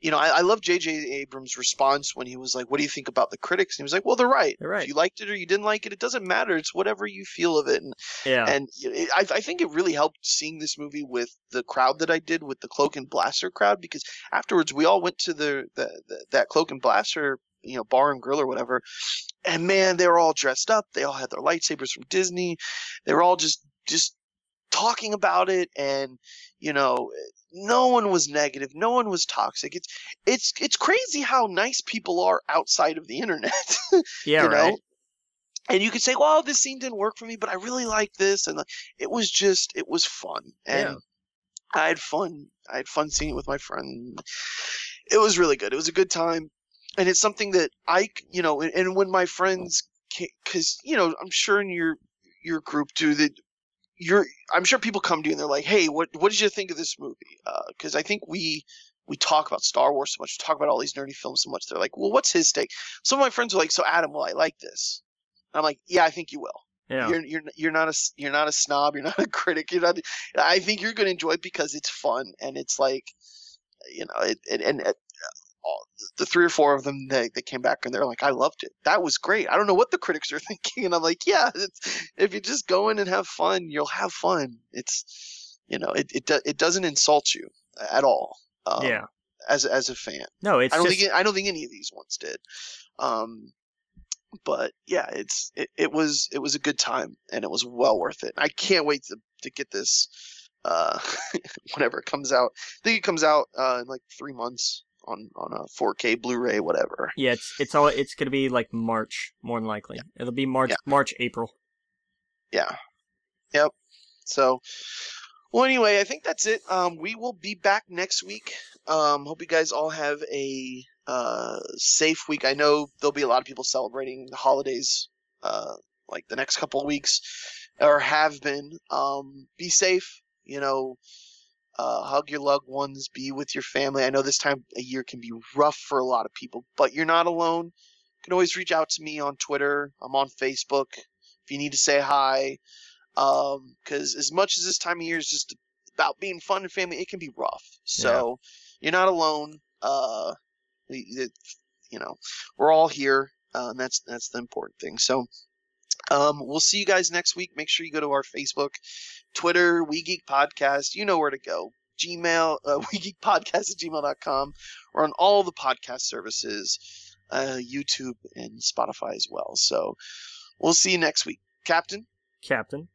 you know, I, I love J.J. Abrams' response when he was like, "What do you think about the critics?" And he was like, "Well, they're right. They're right. If you liked it or you didn't like it, it doesn't matter. It's whatever you feel of it." And Yeah. and it, I, I think it really helped seeing this movie with the crowd that I did with the Cloak and Blaster crowd because afterwards we all went to the, the, the that Cloak and Blaster you know bar and grill or whatever, and man they were all dressed up. They all had their lightsabers from Disney. They were all just just talking about it and you know no one was negative no one was toxic it's it's it's crazy how nice people are outside of the internet yeah, you know? right. And you could say, "Well, this scene didn't work for me, but I really like this," and like, it was just, it was fun, and Yeah. I had fun. I had fun seeing it with my friend. It was really good. It was a good time. and it's something that I, you know, and, and when my friends, because you know, I'm sure in your your group too that you're, I'm sure people come to you and they're like, hey, what what did you think of this movie? Because uh, I think we we talk about Star Wars so much, we talk about all these nerdy films so much. They're like, well, what's his take? Some of my friends are like, so Adam, will I like this? And I'm like, yeah, I think you will. Yeah. You're you're you're not a you're not a snob. You're not a critic. You're not. I think you're gonna enjoy it because it's fun and it's like, you know, it, it and it, all, the three or four of them they, they came back and they're like, I loved it. That was great. I don't know what the critics are thinking, and I'm like, yeah, if you just go in and have fun, you'll have fun. It's you know, it it it doesn't insult you at all. Um, yeah. As as a fan. No, it's I don't just... think I don't think any of these ones did. Um, but yeah, it's it, it was it was a good time and it was well worth it. I can't wait to to get this uh whenever it comes out. I think it comes out uh in like 3 months on on a 4K Blu-ray whatever. Yeah, it's it's all it's to be like March more than likely. Yeah. It'll be March yeah. March April. Yeah. Yep. So well anyway, I think that's it. Um we will be back next week. Um hope you guys all have a uh, safe week. I know there'll be a lot of people celebrating the holidays, uh, like the next couple of weeks, or have been. Um, be safe. You know, uh, hug your loved ones. Be with your family. I know this time of year can be rough for a lot of people, but you're not alone. You can always reach out to me on Twitter. I'm on Facebook. If you need to say hi, because um, as much as this time of year is just about being fun and family, it can be rough. So yeah. you're not alone. Uh, you know, we're all here, uh, and that's that's the important thing. So, um, we'll see you guys next week. Make sure you go to our Facebook, Twitter, We Geek Podcast. You know where to go. Gmail, uh, We Geek Podcast at gmail.com, or on all the podcast services, uh, YouTube and Spotify as well. So, we'll see you next week, Captain. Captain.